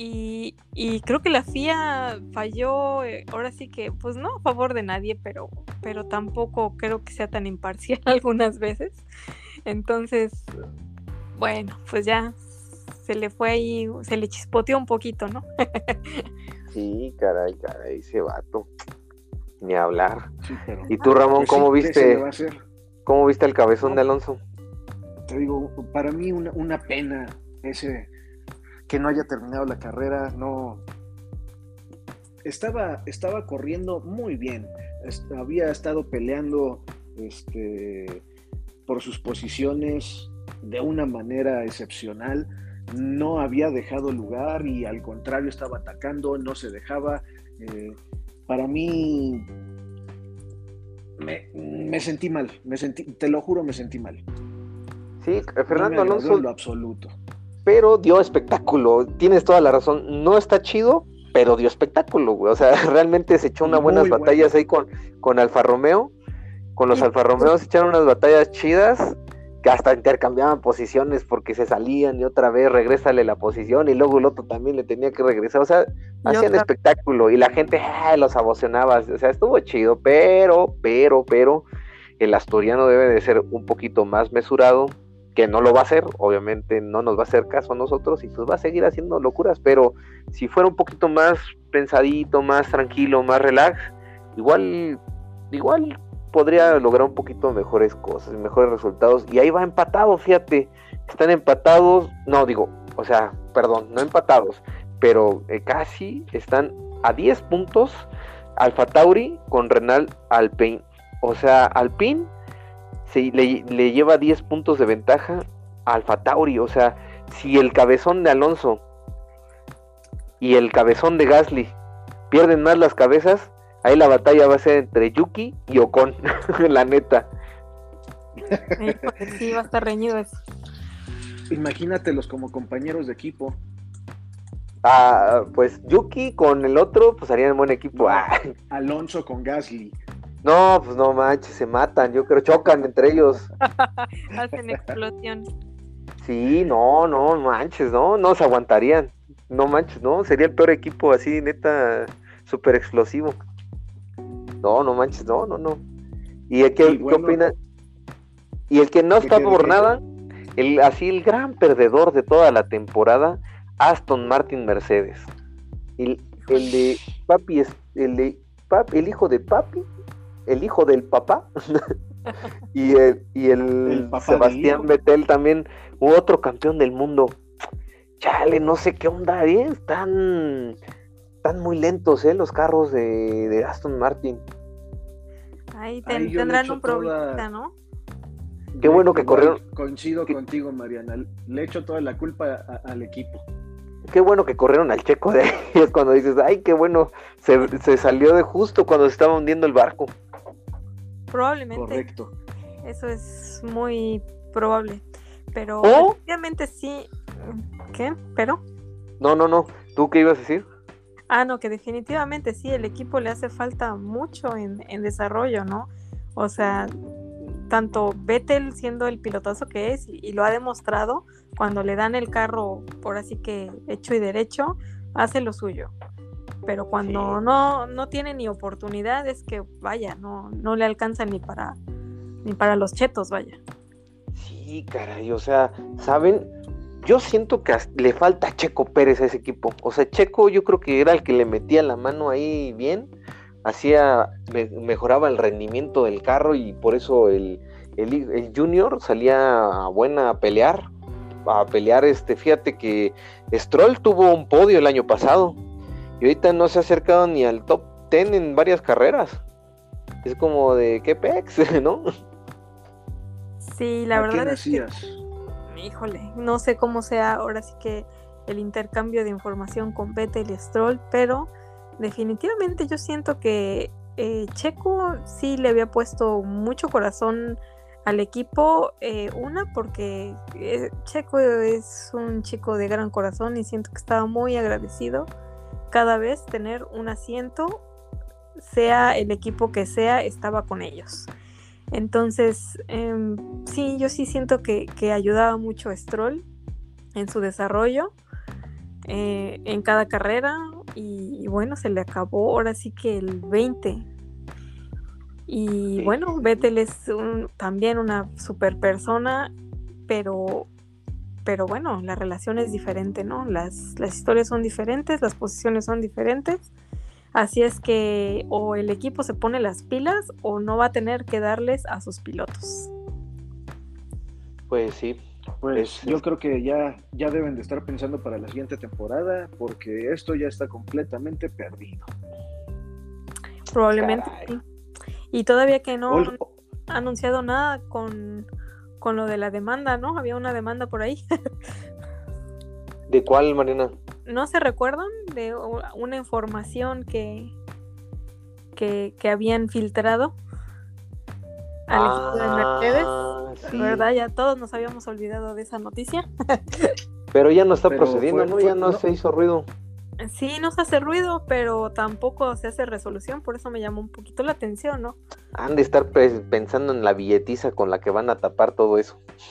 Y, y, creo que la FIA falló, eh, ahora sí que, pues no a favor de nadie, pero, pero tampoco creo que sea tan imparcial algunas veces. Entonces, bueno, pues ya se le fue ahí, se le chispoteó un poquito, ¿no? sí, caray, caray, ese vato. Ni hablar. ¿Y tú, Ramón, cómo viste? ¿Cómo viste el cabezón de Alonso? Te digo, para mí una, una pena ese que no haya terminado la carrera, no. Estaba, estaba corriendo muy bien. había estado peleando este, por sus posiciones de una manera excepcional. No había dejado lugar y al contrario estaba atacando, no se dejaba. Eh, para mí me, sentí mal, me sentí, te lo juro, me sentí mal. Sí, Fernando Alonso. En lo absoluto pero dio espectáculo. Tienes toda la razón. No está chido, pero dio espectáculo, güey. O sea, realmente se echó unas buenas batallas ahí con, con Alfa Romeo. Con los Alfa Romeo se echaron unas batallas chidas que hasta intercambiaban posiciones porque se salían y otra vez regrésale la posición y luego el otro también le tenía que regresar. O sea, hacían espectáculo y la gente los abocionaba. O sea, estuvo chido, pero, pero, pero el asturiano debe de ser un poquito más mesurado que no lo va a hacer, obviamente no nos va a hacer caso a nosotros y pues va a seguir haciendo locuras, pero si fuera un poquito más pensadito, más tranquilo, más relax, igual, igual podría lograr un poquito mejores cosas, mejores resultados. Y ahí va empatado, fíjate, están empatados, no digo, o sea, perdón, no empatados, pero eh, casi están a 10 puntos Alfa Tauri con Renal Alpine. O sea, Alpine le, lleva 10 puntos de ventaja a Alfa Tauri. O sea, si el cabezón de Alonso y el cabezón de Gasly pierden más las cabezas, ahí la batalla va a ser entre Yuki y Ocon, la neta. Sí, va a estar reñido eso. Imagínatelos como compañeros de equipo. Ah, pues Yuki con el otro, pues harían buen equipo. Ah. Alonso con Gasly. No, pues no manches, se matan, yo creo, chocan entre ellos. Hacen explosión. Sí, no, no manches, no, no se aguantarían. No manches, no, sería el peor equipo así, neta, súper explosivo. No, no manches, no, no, no. ¿Y el que, qué opina? Y el que no está por nada, el, así el gran perdedor de toda la temporada, Aston Martin Mercedes. El, el de papi es el de papi, el hijo de papi el hijo del papá y el, y el, Sebastián Vettel también, otro campeón del mundo. Chale, no sé qué onda, ¿eh? Están, están muy lentos, ¿eh? Los carros de, Aston Martin. Ahí tendrán un problema, ¿no? Qué bueno que corrieron. Coincido contigo, Mariana. Le echo toda la culpa al equipo. Qué bueno que corrieron al checo de ellos cuando dices, ay, qué bueno, se, se salió de justo cuando se estaba hundiendo el barco. Probablemente. Correcto. Eso es muy probable. Pero obviamente sí. ¿Qué? ¿Pero? No, no, no. ¿Tú qué ibas a decir? Ah, no, que definitivamente sí, el equipo le hace falta mucho en, desarrollo, ¿no? O sea, tanto Vettel siendo el pilotazo que es y, lo ha demostrado, cuando le dan el carro por así que hecho y derecho, hace lo suyo pero cuando no, no tiene ni oportunidad es que vaya, no, no le alcanza ni para ni para los chetos, vaya. Sí, caray, o sea, ¿saben? Yo siento que le falta Checo Pérez a ese equipo. O sea, Checo yo creo que era el que le metía la mano ahí bien, hacía, mejoraba el rendimiento del carro y por eso el, el, el Junior salía a buena a pelear, a pelear este, fíjate que Stroll tuvo un podio el año pasado y ahorita no se ha acercado ni al top 10 en varias carreras. Es como de qué pex, ¿no? Sí, la verdad es que. Híjole, no sé cómo sea ahora sí que el intercambio de información con Vettel y Stroll, pero definitivamente yo siento que eh, Checo sí le había puesto mucho corazón al equipo, eh, una porque eh, Checo es un chico de gran corazón y siento que estaba muy agradecido cada vez tener un asiento, sea el equipo que sea, estaba con ellos. Entonces, em, sí, yo sí siento que, ayudaba mucho a Stroll en su desarrollo eh, en cada carrera y, bueno, se le acabó ahora sí que el 20. Y bueno, Vettel es también una super persona, pero, pero bueno, la relación es diferente, ¿no? Las, las historias son diferentes, las posiciones son diferentes. Así es que o el equipo se pone las pilas o no va a tener que darles a sus pilotos. Pues sí. Pues yo creo que ya, ya deben de estar pensando para la siguiente temporada porque esto ya está completamente perdido. Probablemente sí. Y todavía que no han anunciado nada con, con lo de la demanda, ¿no? Había una demanda por ahí. ¿De cuál, Mariana? ¿No se recuerdan de una información que, que, habían filtrado al equipo de ah, Mercedes? ¿Verdad? Ya todos nos habíamos olvidado de esa noticia. Pero ya no está procediendo, ¿no? Ya no, se hizo ruido. Sí, no se hace ruido, pero tampoco se hace resolución, por eso me llamó un poquito la atención, ¿no? Han de estar pensando en la billetiza con la que van a tapar todo eso.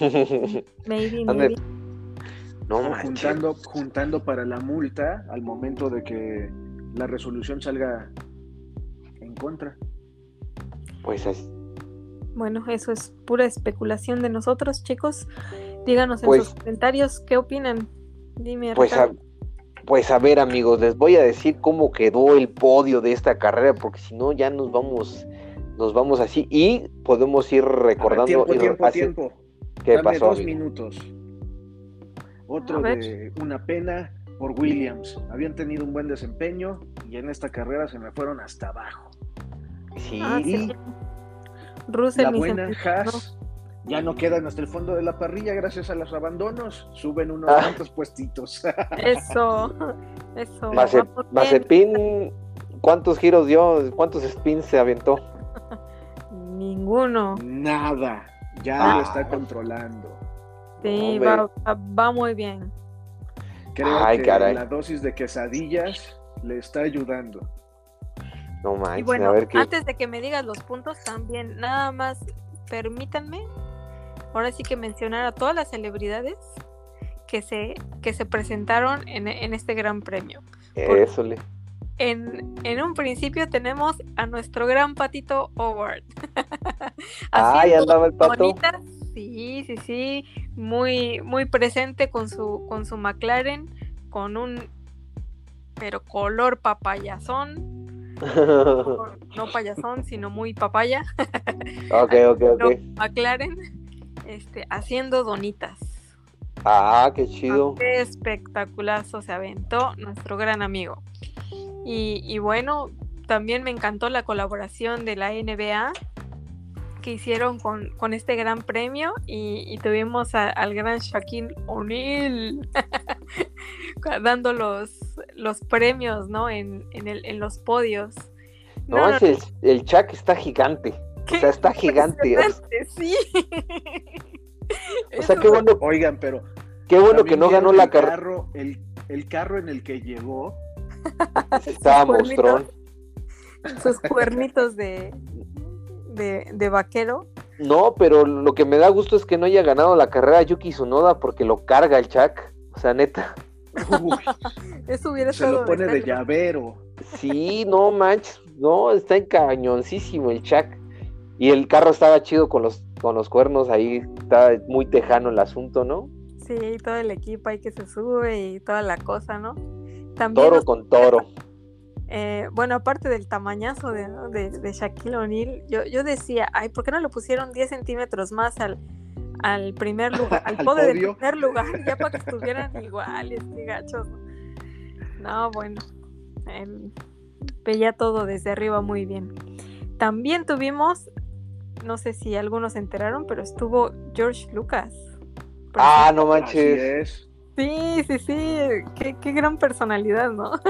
maybe, maybe. No, juntando, juntando para la multa al momento de que la resolución salga en contra. Pues es. Bueno, eso es pura especulación de nosotros, chicos. Díganos en sus pues comentarios qué opinan. Dime, pues a, pues a ver, amigos, les voy a decir cómo quedó el podio de esta carrera, porque si no ya nos vamos, nos vamos así y podemos ir recordando. tiempo, tiempo, tiempo. ¿Qué pasó? Dos minutos. Otro de una pena por Williams. Habían tenido un buen desempeño y en esta carrera se me fueron hasta abajo. Sí. Ah, la buena Haas ya no quedan hasta el fondo de la parrilla gracias a los abandonos. Suben unos ah. cuantos puestitos. eso, eso. Mazepin, ¿cuántos giros dio? ¿Cuántos spins se aventó? Ninguno. Nada. Ya lo está controlando. Sí, va, muy bien. Creo que la dosis de quesadillas le está ayudando. No manches, y bueno, antes de que me digas los puntos también, nada más permítanme, ahora sí que mencionar a todas las celebridades que se, que se presentaron en, este gran premio. Eso le. En, en, un principio tenemos a nuestro gran patito Howard. ah, andaba el pato. Sí, sí, sí, muy, muy presente con su, con su McLaren, con un, pero color papayazón. no, payasón, sino muy papaya. ok, ok, ok. McLaren, este, haciendo donitas. Ah, qué chido. qué espectaculazo se aventó nuestro gran amigo. Y, y bueno, también me encantó la colaboración de la NBA que hicieron con, con este gran premio y, tuvimos al gran Shaquille O'Neal dando los, los premios, ¿no? En, en, el, en los podios. No, el, el Chuck está gigante. O sea, está gigante. Sí. o sea, qué bueno. Oigan, pero. Qué bueno que no ganó la carrera. El, el, carro en el que llegó. Estaba mostrón. Sus cuernitos de, de, vaquero. No, pero lo que me da gusto es que no haya ganado la carrera Yuki Tsunoda porque lo carga el Chuck. O sea, neta. Eso hubiera Se lo pone de llavero. Sí, no manches. No, está encañoncísimo el Chuck. Y el carro estaba chido con los, con los cuernos ahí. Está muy tejano el asunto, ¿no? Sí, todo el equipo ahí que se sube y toda la cosa, ¿no? También toro con toro. Eh, bueno, aparte del tamañazo de, de, Shaquille O'Neal, yo, yo decía, ay, ¿por qué no le pusieron 10 centímetros más al, al primer lugar, al, podio del primer lugar, ya para que estuvieran iguales, qué gachos. No, bueno, veía todo desde arriba muy bien. También tuvimos, no sé si algunos se enteraron, pero estuvo George Lucas. Ah, no manches. Sí, sí, sí, qué, qué gran personalidad, ¿no?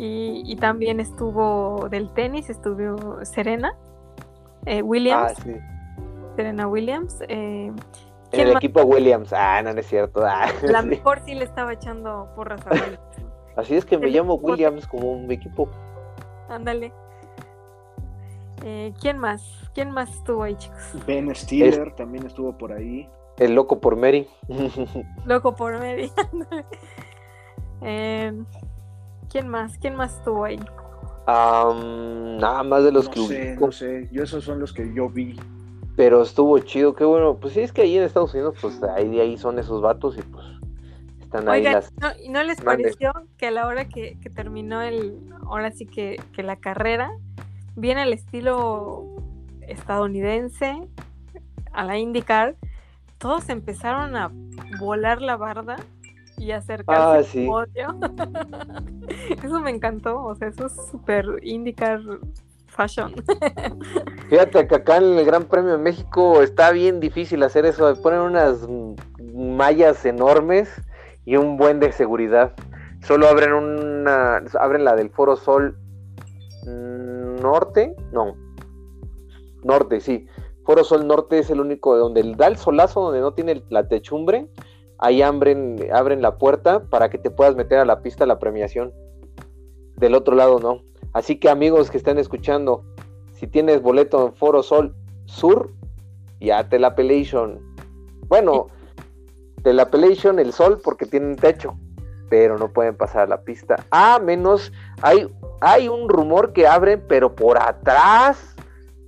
Y, también estuvo del tenis, estuvo Serena, eh, Williams. Ah, sí. Serena Williams. Eh, en el equipo Williams. Ah, no, no es cierto. Ah, la mejor sí le estaba echando porras a Williams. Así es que me llamo Williams como un equipo. Ándale. Eh, ¿Quién más? ¿Quién más estuvo ahí, chicos? Ben Stiller también estuvo por ahí. El loco por Mary. loco por Mary. eh, ¿Quién más? ¿Quién más estuvo ahí? nada más de los no que sé, No sé, yo esos son los que yo vi. Pero estuvo chido, qué bueno. Pues sí, es que ahí en Estados Unidos, pues ahí, ahí son esos vatos y pues están ahí las... no, ¿y no les pareció que a la hora que, terminó el, ahora sí que, que la carrera, viene el estilo estadounidense, a la IndyCar, todos empezaron a volar la barda y acercarse ah, eso me encantó, o sea, eso es súper IndyCar fashion. Fíjate que acá en el Gran Premio de México está bien difícil hacer eso, ponen unas mallas enormes y un buen de seguridad. Solo abren una, abren la del Foro Sol norte, no, norte, sí. Foro Sol Norte es el único donde da el solazo, donde no tiene la techumbre, ahí abren, abren la puerta para que te puedas meter a la pista la premiación. Del otro lado no. Así que amigos que están escuchando, si tienes boleto en Foro Sol Sur, ya te la. Bueno, te la el sol porque tienen techo, pero no pueden pasar a la pista. A menos hay hay un rumor que abren, pero por atrás.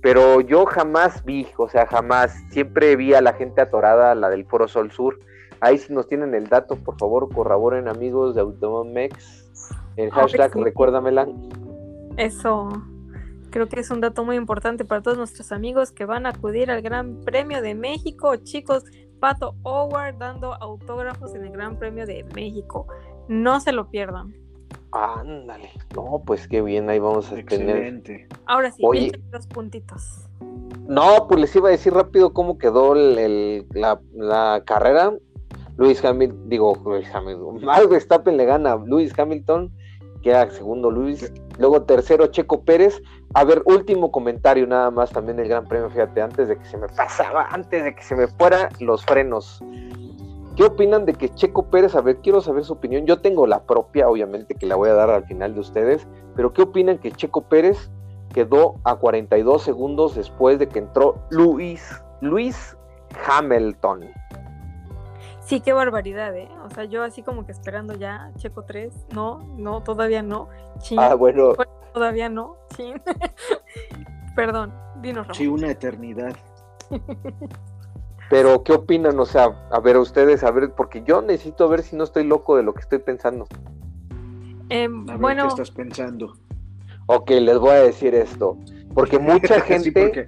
Pero yo jamás vi, o sea, jamás. Siempre vi a la gente atorada, la del Foro Sol Sur. Ahí si nos tienen el dato, por favor, corroboren amigos de Automomex. El hashtag, recuérdamela. Eso, creo que es un dato muy importante para todos nuestros amigos que van a acudir al Gran Premio de México. Chicos, Pato Howard dando autógrafos en el Gran Premio de México. No se lo pierdan. Ándale. No, pues qué bien, ahí vamos a Excelente. tener. Ahora sí, Oye, los puntitos. No, pues les iba a decir rápido cómo quedó el, la, carrera. Luis Hamilton, digo, Luis Hamilton, Max Verstappen le gana a Luis Hamilton, queda segundo Luis, luego tercero Checo Pérez. A ver, último comentario nada más también del Gran Premio, fíjate, antes de que se me pasaba, antes de que se me fuera los frenos. ¿Qué opinan de que Checo Pérez, a ver, quiero saber su opinión, yo tengo la propia, obviamente, que la voy a dar al final de ustedes, pero ¿qué opinan que Checo Pérez quedó a 42 segundos después de que entró Luis, Luis Hamilton? Sí, qué barbaridad, ¿eh? O sea, yo así como que esperando ya Checo 3, no, no, todavía no. Ah, bueno. Todavía no, sí. Perdón, dinos, Sí, una eternidad. Pero, ¿qué opinan? O sea, a ver, ustedes, a ver, porque yo necesito ver si no estoy loco de lo que estoy pensando. Em, bueno. ¿Qué estás pensando? Ok, les voy a decir esto. Porque mucha gente.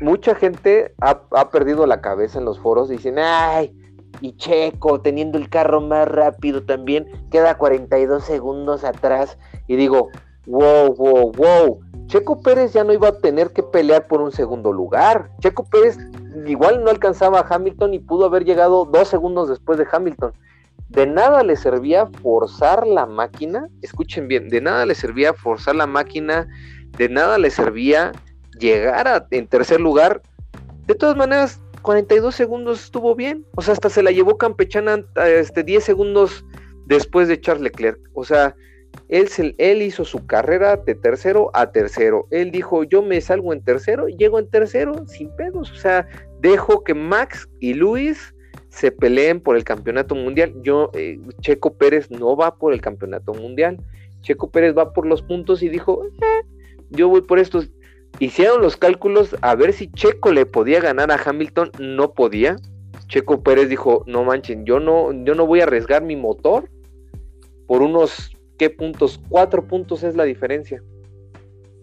Mucha gente ha, perdido la cabeza en los foros y dicen, ay, y Checo teniendo el carro más rápido también, queda 42 segundos atrás. Y digo, wow, wow, wow. Checo Pérez ya no iba a tener que pelear por un segundo lugar. Checo Pérez igual no alcanzaba a Hamilton y pudo haber llegado dos segundos después de Hamilton. De nada le servía forzar la máquina, escuchen bien, de nada le servía forzar la máquina, de nada le servía llegar a, en tercer lugar. De todas maneras, 42 segundos estuvo bien, o sea, hasta se la llevó campechana este, 10 segundos después de Charles Leclerc. O sea, él, hizo su carrera de tercero a tercero. Él dijo, yo me salgo en tercero, llego en tercero sin pedos. O sea, dejo que Max y Luis se peleen por el campeonato mundial. Yo, eh, Checo Pérez no va por el campeonato mundial. Checo Pérez va por los puntos y dijo, eh, yo voy por estos. Hicieron los cálculos a ver si Checo le podía ganar a Hamilton, no podía. Checo Pérez dijo, no manchen, yo no, yo no voy a arriesgar mi motor por unos ¿qué puntos? Cuatro puntos es la diferencia.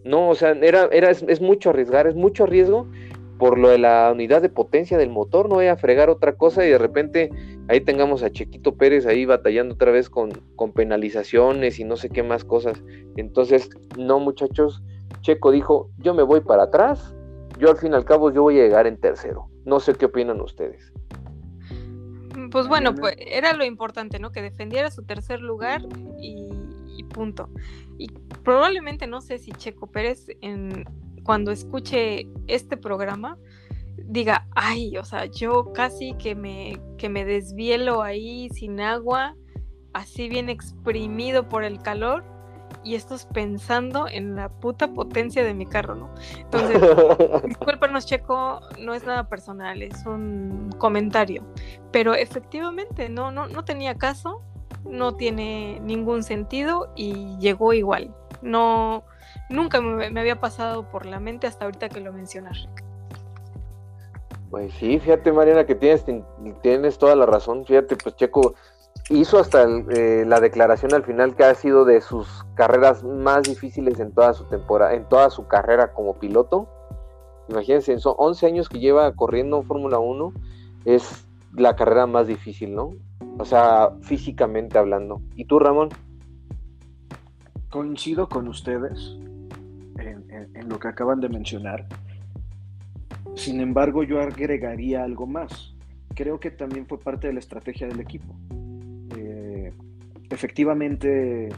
No, o sea, era, era, es, mucho arriesgar, es mucho riesgo por lo de la unidad de potencia del motor, no voy a fregar otra cosa y de repente ahí tengamos a Chequito Pérez ahí batallando otra vez con, con penalizaciones y no sé qué más cosas. Entonces, no muchachos, Checo dijo, yo me voy para atrás, yo al fin y al cabo yo voy a llegar en tercero. No sé qué opinan ustedes. Pues bueno, pues era lo importante, ¿no? Que defendiera su tercer lugar y, punto. Y probablemente no sé si Checo Pérez en, cuando escuche este programa diga, ay, o sea, yo casi que me, que me desvielo ahí sin agua, así bien exprimido por el calor, y estás pensando en la puta potencia de mi carro, ¿no? Entonces, discúlpanos, Checo, no es nada personal, es un comentario. Pero efectivamente, no, no, no tenía caso, no tiene ningún sentido y llegó igual. No, nunca me, me había pasado por la mente hasta ahorita que lo mencionas, Pues sí, fíjate Mariana que tienes, tienes toda la razón, fíjate, pues Checo hizo hasta eh, la declaración al final que ha sido de sus carreras más difíciles en toda su temporada, en toda su carrera como piloto. Imagínense, son 11 años que lleva corriendo Fórmula 1, es la carrera más difícil, ¿no? O sea, físicamente hablando. ¿Y tú, Ramón? Coincido con ustedes en lo que acaban de mencionar. Sin embargo, yo agregaría algo más. Creo que también fue parte de la estrategia del equipo efectivamente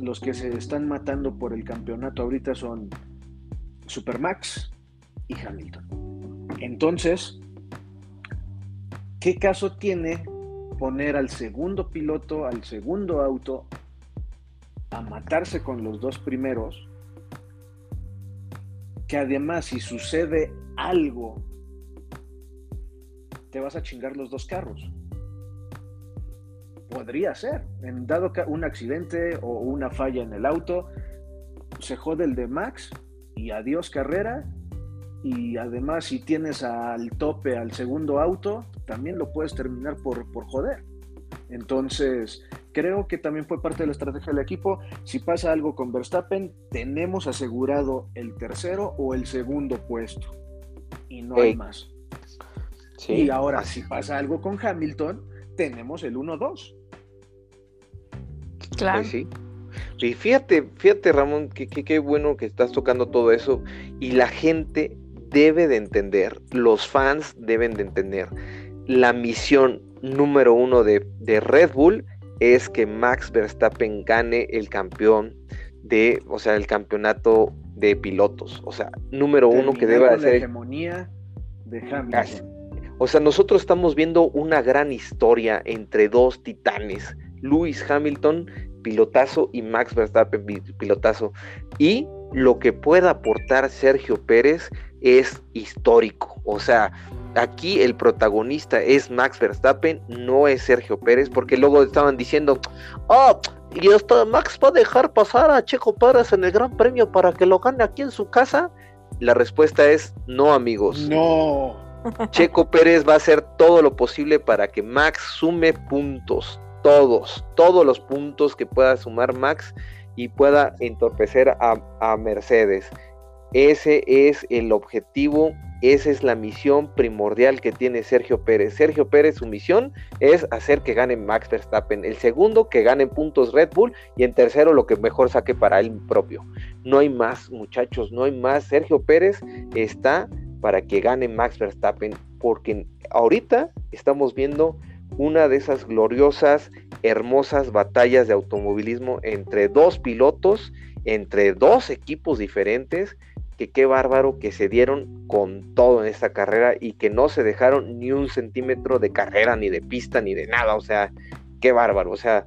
los que se están matando por el campeonato ahorita son Supermax y Hamilton. Entonces, ¿qué caso tiene poner al segundo piloto, al segundo auto, a matarse con los dos primeros? Que además, si sucede algo, te vas a chingar los dos carros. Podría ser. En dado un accidente o una falla en el auto, se jode el de Max y adiós carrera. Y además, si tienes al tope al segundo auto, también lo puedes terminar por, por joder. Entonces, creo que también fue parte de la estrategia del equipo. Si pasa algo con Verstappen, tenemos asegurado el tercero o el segundo puesto. Y no hay más. Y ahora, si pasa algo con Hamilton, tenemos el 1-2. Claro. sí. Y fíjate, fíjate Ramón, qué que, bueno que estás tocando todo eso y la gente debe de entender, los fans deben de entender, la misión número uno de, Red Bull es que Max Verstappen gane el campeón de, o sea, el campeonato de pilotos, o sea, número uno que debe de ser... La hegemonía de Hamilton. O sea, nosotros estamos viendo una gran historia entre dos titanes, Lewis Hamilton, pilotazo, y Max Verstappen, pilotazo. Y lo que pueda aportar Sergio Pérez es histórico. O sea, aquí el protagonista es Max Verstappen, no es Sergio Pérez, porque luego estaban diciendo, oh, y hasta Max va a dejar pasar a Checo Pérez en el Gran Premio para que lo gane aquí en su casa. La respuesta es no, amigos. No. Checo Pérez va a hacer todo lo posible para que Max sume puntos todos, todos los puntos que pueda sumar Max y pueda entorpecer a, Mercedes. Ese es el objetivo, esa es la misión primordial que tiene Sergio Pérez. Sergio Pérez, su misión es hacer que gane Max Verstappen. El segundo, que gane puntos Red Bull. Y en tercero, lo que mejor saque para él propio. No hay más, muchachos, no hay más. Sergio Pérez está para que gane Max Verstappen. Porque ahorita estamos viendo una de esas gloriosas, hermosas batallas de automovilismo entre dos pilotos, entre dos equipos diferentes, que qué bárbaro que se dieron con todo en esta carrera y que no se dejaron ni un centímetro de carrera, ni de pista, ni de nada, o sea, qué bárbaro, o sea,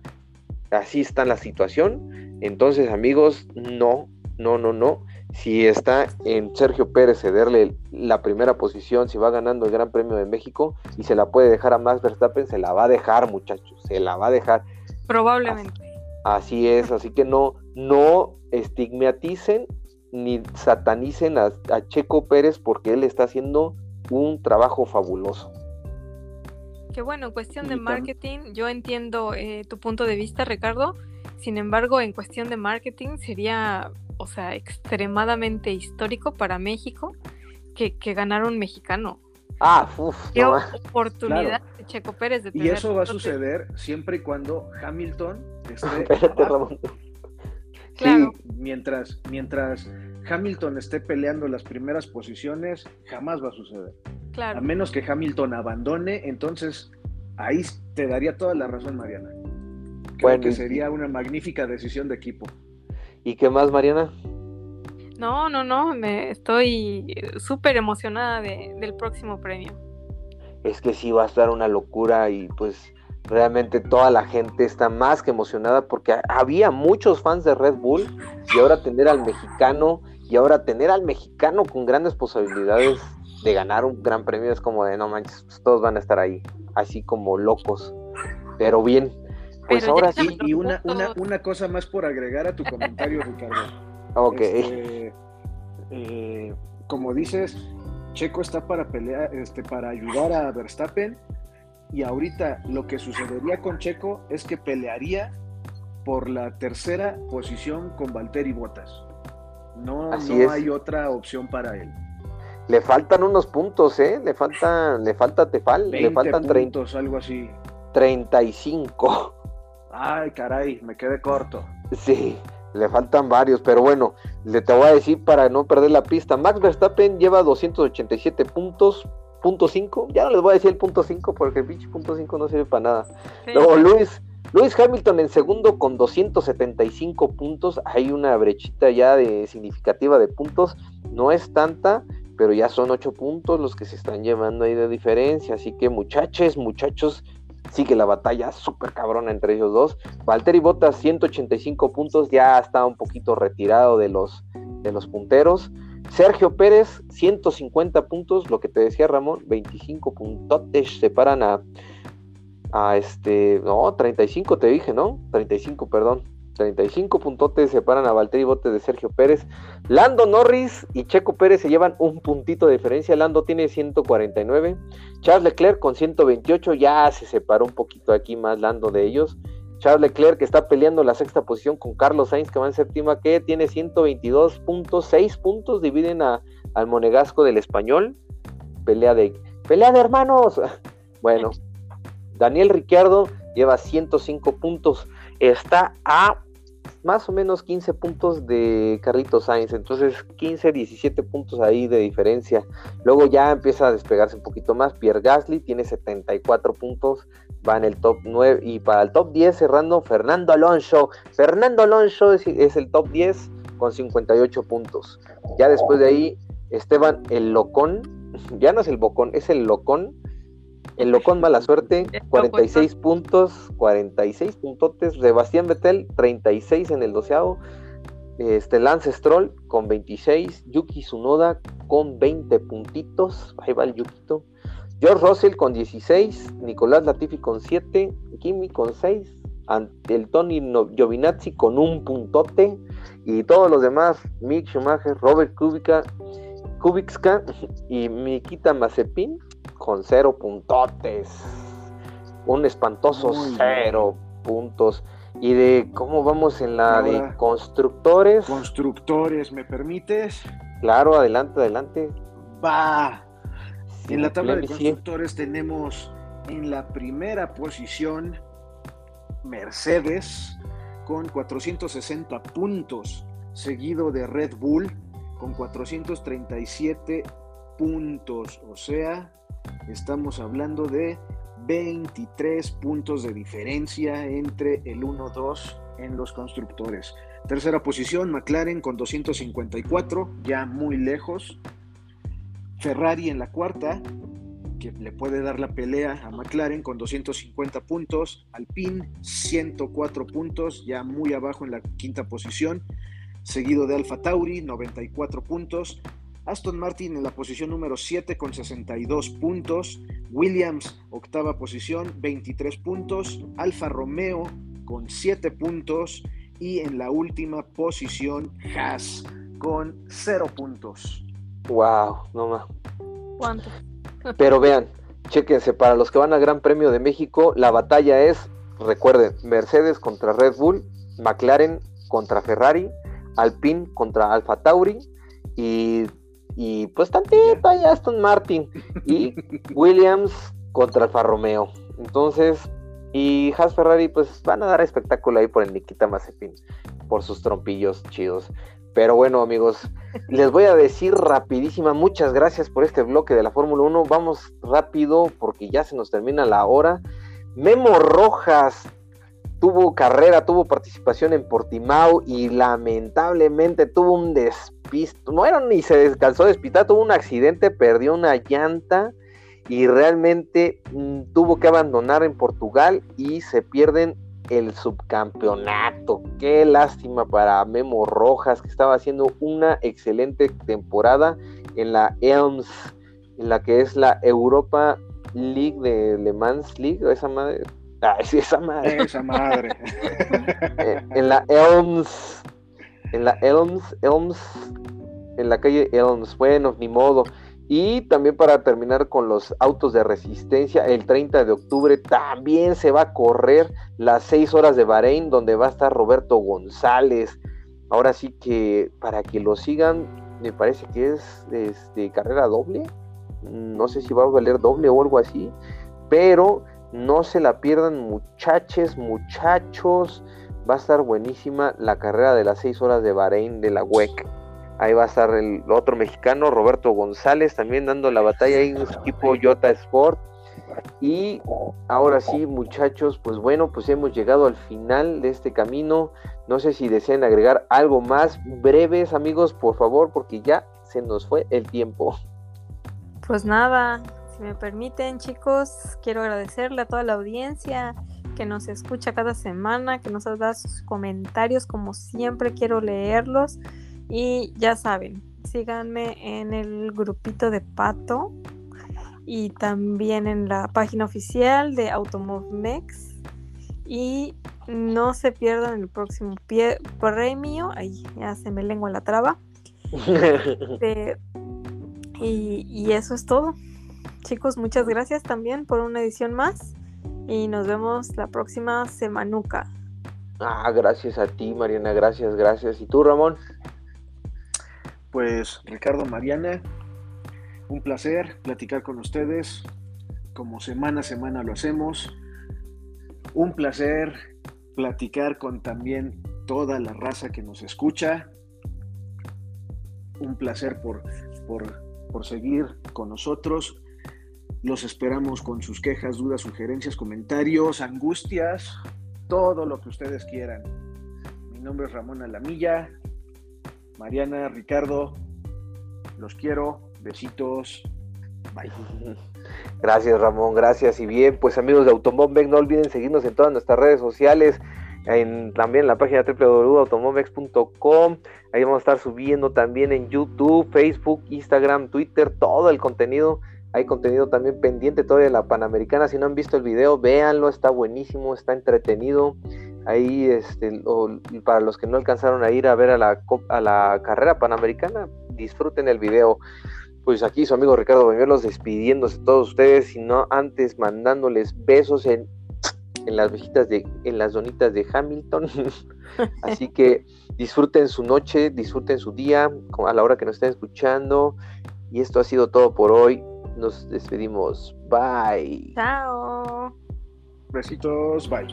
así está la situación. Entonces, amigos, no, no, no, no si está en Sergio Pérez cederle la primera posición, si va ganando el Gran Premio de México y se la puede dejar a Max Verstappen, se la va a dejar, muchachos, se la va a dejar. Probablemente. Así, es, así que no, no estigmaticen ni satanicen a, Checo Pérez porque él está haciendo un trabajo fabuloso. Que bueno, en cuestión de marketing, yo entiendo eh, tu punto de vista, Ricardo. Sin embargo, en cuestión de marketing sería o sea, extremadamente histórico para México que, que ganara un mexicano. Ah, uff. Qué oportunidad de Checo Pérez de Y eso va a suceder siempre y cuando Hamilton esté. Sí, mientras, mientras Hamilton esté peleando las primeras posiciones, jamás va a suceder. Claro. A menos que Hamilton abandone, entonces ahí te daría toda la razón, Mariana. Creo que sería una magnífica decisión de equipo. ¿Y qué más, Mariana? No, no, no, me estoy súper emocionada del próximo premio. Es que sí va a estar una locura y pues realmente toda la gente está más que emocionada porque había muchos fans de Red Bull y ahora tener al mexicano y ahora tener al mexicano con grandes posibilidades de ganar un gran premio es como de no manches, pues, todos van a estar ahí, así como locos. Pero bien, pues ahora sí. Y una, una, una cosa más por agregar a tu comentario, Ricardo. Ok. Este, eh, como dices, Checo está para pelear, este, para ayudar a Verstappen. Y ahorita lo que sucedería con Checo es que pelearía por la tercera posición con Valtteri Bottas. No, no hay otra opción para él. Le faltan unos puntos, ¿eh? Le falta, le falta Tefal, le faltan puntos, algo así. 35. Ay, caray, me quedé corto. Sí, le faltan varios, pero bueno, le te voy a decir para no perder la pista. Max Verstappen lleva 287 puntos, punto 5. Ya no les voy a decir el punto 5 porque el pinche punto 5 no sirve para nada. Luego Luis, Luis Hamilton en segundo con 275 puntos. Hay una brechita ya de significativa de puntos. No es tanta, pero ya son 8 puntos los que se están llevando ahí de diferencia. Así que muchachos, muchachos, sigue la batalla súper cabrona entre ellos dos. Valtteri Bottas 185 puntos, ya está un poquito retirado de los, de los punteros. Sergio Pérez 150 puntos, lo que te decía Ramón, 25 puntotes separan a, a este, no, 35 te dije, ¿no? 35, perdón. 35 puntotes separan a Valtteri Bottas de Sergio Pérez. Lando Norris y Checo Pérez se llevan un puntito de diferencia. Lando tiene 149. Charles Leclerc con 128. Ya se separó un poquito aquí más Lando de ellos. Charles Leclerc que está peleando la sexta posición con Carlos Sainz que va en séptima que tiene 122 puntos. 6 puntos dividen a, al monegasco del español. Pelea de, pelea de hermanos. Bueno, Daniel Ricciardo lleva 105 puntos. Está a más o menos 15 puntos de Carlitos Sainz, entonces 15, 17 puntos ahí de diferencia. Luego ya empieza a despegarse un poquito más. Pierre Gasly tiene 74 puntos, va en el top 9 y para el top 10 cerrando Fernando Alonso. Fernando Alonso es, es el top 10 con 58 puntos. Ya después de ahí Esteban el Locón, ya no es el Bocón, es el Locón el Locón Mala Suerte, 46 puntos, 46 puntotes. Sebastián Betel, 36 en el doceavo. Este, Lance Stroll con 26. Yuki Tsunoda con 20 puntitos. Ahí va el Yukito. George Russell con 16. Nicolás Latifi con 7. Kimi con 6. El Tony Giovinazzi con un puntote. Y todos los demás, Mick Schumacher, Robert Kubica, Kubicska y Mikita Mazepin con cero puntotes. Un espantoso cero puntos. Y de cómo vamos en la de constructores. Constructores, ¿me permites? Claro, adelante, adelante. Va. en la tabla de constructores tenemos en la primera posición Mercedes con 460 puntos, seguido de Red Bull con 437 puntos. O sea, Estamos hablando de 23 puntos de diferencia entre el 1-2 en los constructores. Tercera posición, McLaren con 254, ya muy lejos. Ferrari en la cuarta, que le puede dar la pelea a McLaren con 250 puntos. Alpine 104 puntos, ya muy abajo en la quinta posición. Seguido de Alfa Tauri, 94 puntos. Aston Martin en la posición número 7 con 62 puntos. Williams, octava posición, 23 puntos. Alfa Romeo con 7 puntos. Y en la última posición, Haas con 0 puntos. Wow, no más. ¿Cuánto? Pero vean, chéquense, para los que van al Gran Premio de México, la batalla es, recuerden, Mercedes contra Red Bull, McLaren contra Ferrari, Alpine contra Alfa Tauri y y pues tantito ahí Aston Martin y Williams contra Alfa Romeo. Entonces, y Haas Ferrari pues van a dar espectáculo ahí por el Nikita Mazepin, por sus trompillos chidos. Pero bueno, amigos, les voy a decir rapidísima, muchas gracias por este bloque de la Fórmula 1. Vamos rápido porque ya se nos termina la hora. Memo Rojas tuvo carrera, tuvo participación en Portimao y lamentablemente tuvo un des despistó, bueno, ni se descansó despistar, tuvo un accidente, perdió una llanta y realmente mm, tuvo que abandonar en Portugal y se pierden el subcampeonato. Qué lástima para Memo Rojas, que estaba haciendo una excelente temporada en la Elms, en la que es la Europa League de Le Mans League, esa madre. Ah, sí, esa madre. Esa madre. Eh, en la Elms, en la Elms, Elms, en la calle Elms. Bueno, ni modo. Y también para terminar con los autos de resistencia, el 30 de octubre también se va a correr las 6 horas de Bahrein, donde va a estar Roberto González. Ahora sí que para que lo sigan, me parece que es este, carrera doble. No sé si va a valer doble o algo así. Pero no se la pierdan muchachos, muchachos. Va a estar buenísima la carrera de las 6 horas de Bahrein de la WEC. Ahí va a estar el otro mexicano, Roberto González, también dando la batalla ahí en su equipo Jota Sport. Y ahora sí, muchachos, pues bueno, pues hemos llegado al final de este camino. No sé si desean agregar algo más breves, amigos, por favor, porque ya se nos fue el tiempo. Pues nada, si me permiten, chicos, quiero agradecerle a toda la audiencia que nos escucha cada semana, que nos da sus comentarios, como siempre quiero leerlos. Y ya saben, síganme en el grupito de Pato y también en la página oficial de Automovmex. Y no se pierdan el próximo pie premio. Ay, ya se me lengua la traba. Este, y, y eso es todo. Chicos, muchas gracias también por una edición más. Y nos vemos la próxima semanuca. Ah, gracias a ti, Mariana. Gracias, gracias. ¿Y tú, Ramón? Pues Ricardo Mariana, un placer platicar con ustedes, como semana a semana lo hacemos. Un placer platicar con también toda la raza que nos escucha. Un placer por, por, por seguir con nosotros. Los esperamos con sus quejas, dudas, sugerencias, comentarios, angustias, todo lo que ustedes quieran. Mi nombre es Ramón Alamilla. Mariana, Ricardo, los quiero. Besitos. Bye. Gracias, Ramón. Gracias. Y bien, pues amigos de Automobmex, no olviden seguirnos en todas nuestras redes sociales. En, también en la página www.automomex.com. Ahí vamos a estar subiendo también en YouTube, Facebook, Instagram, Twitter, todo el contenido. Hay contenido también pendiente todavía de la Panamericana. Si no han visto el video, véanlo, está buenísimo, está entretenido. Ahí, este, para los que no alcanzaron a ir a ver a la, a la carrera panamericana, disfruten el video. Pues aquí su amigo Ricardo Bañuelos despidiéndose de todos ustedes, sino antes mandándoles besos en, en las vejitas de, en las donitas de Hamilton. Así que disfruten su noche, disfruten su día a la hora que nos estén escuchando. Y esto ha sido todo por hoy. Nos despedimos. Bye. Chao. Besitos. Bye.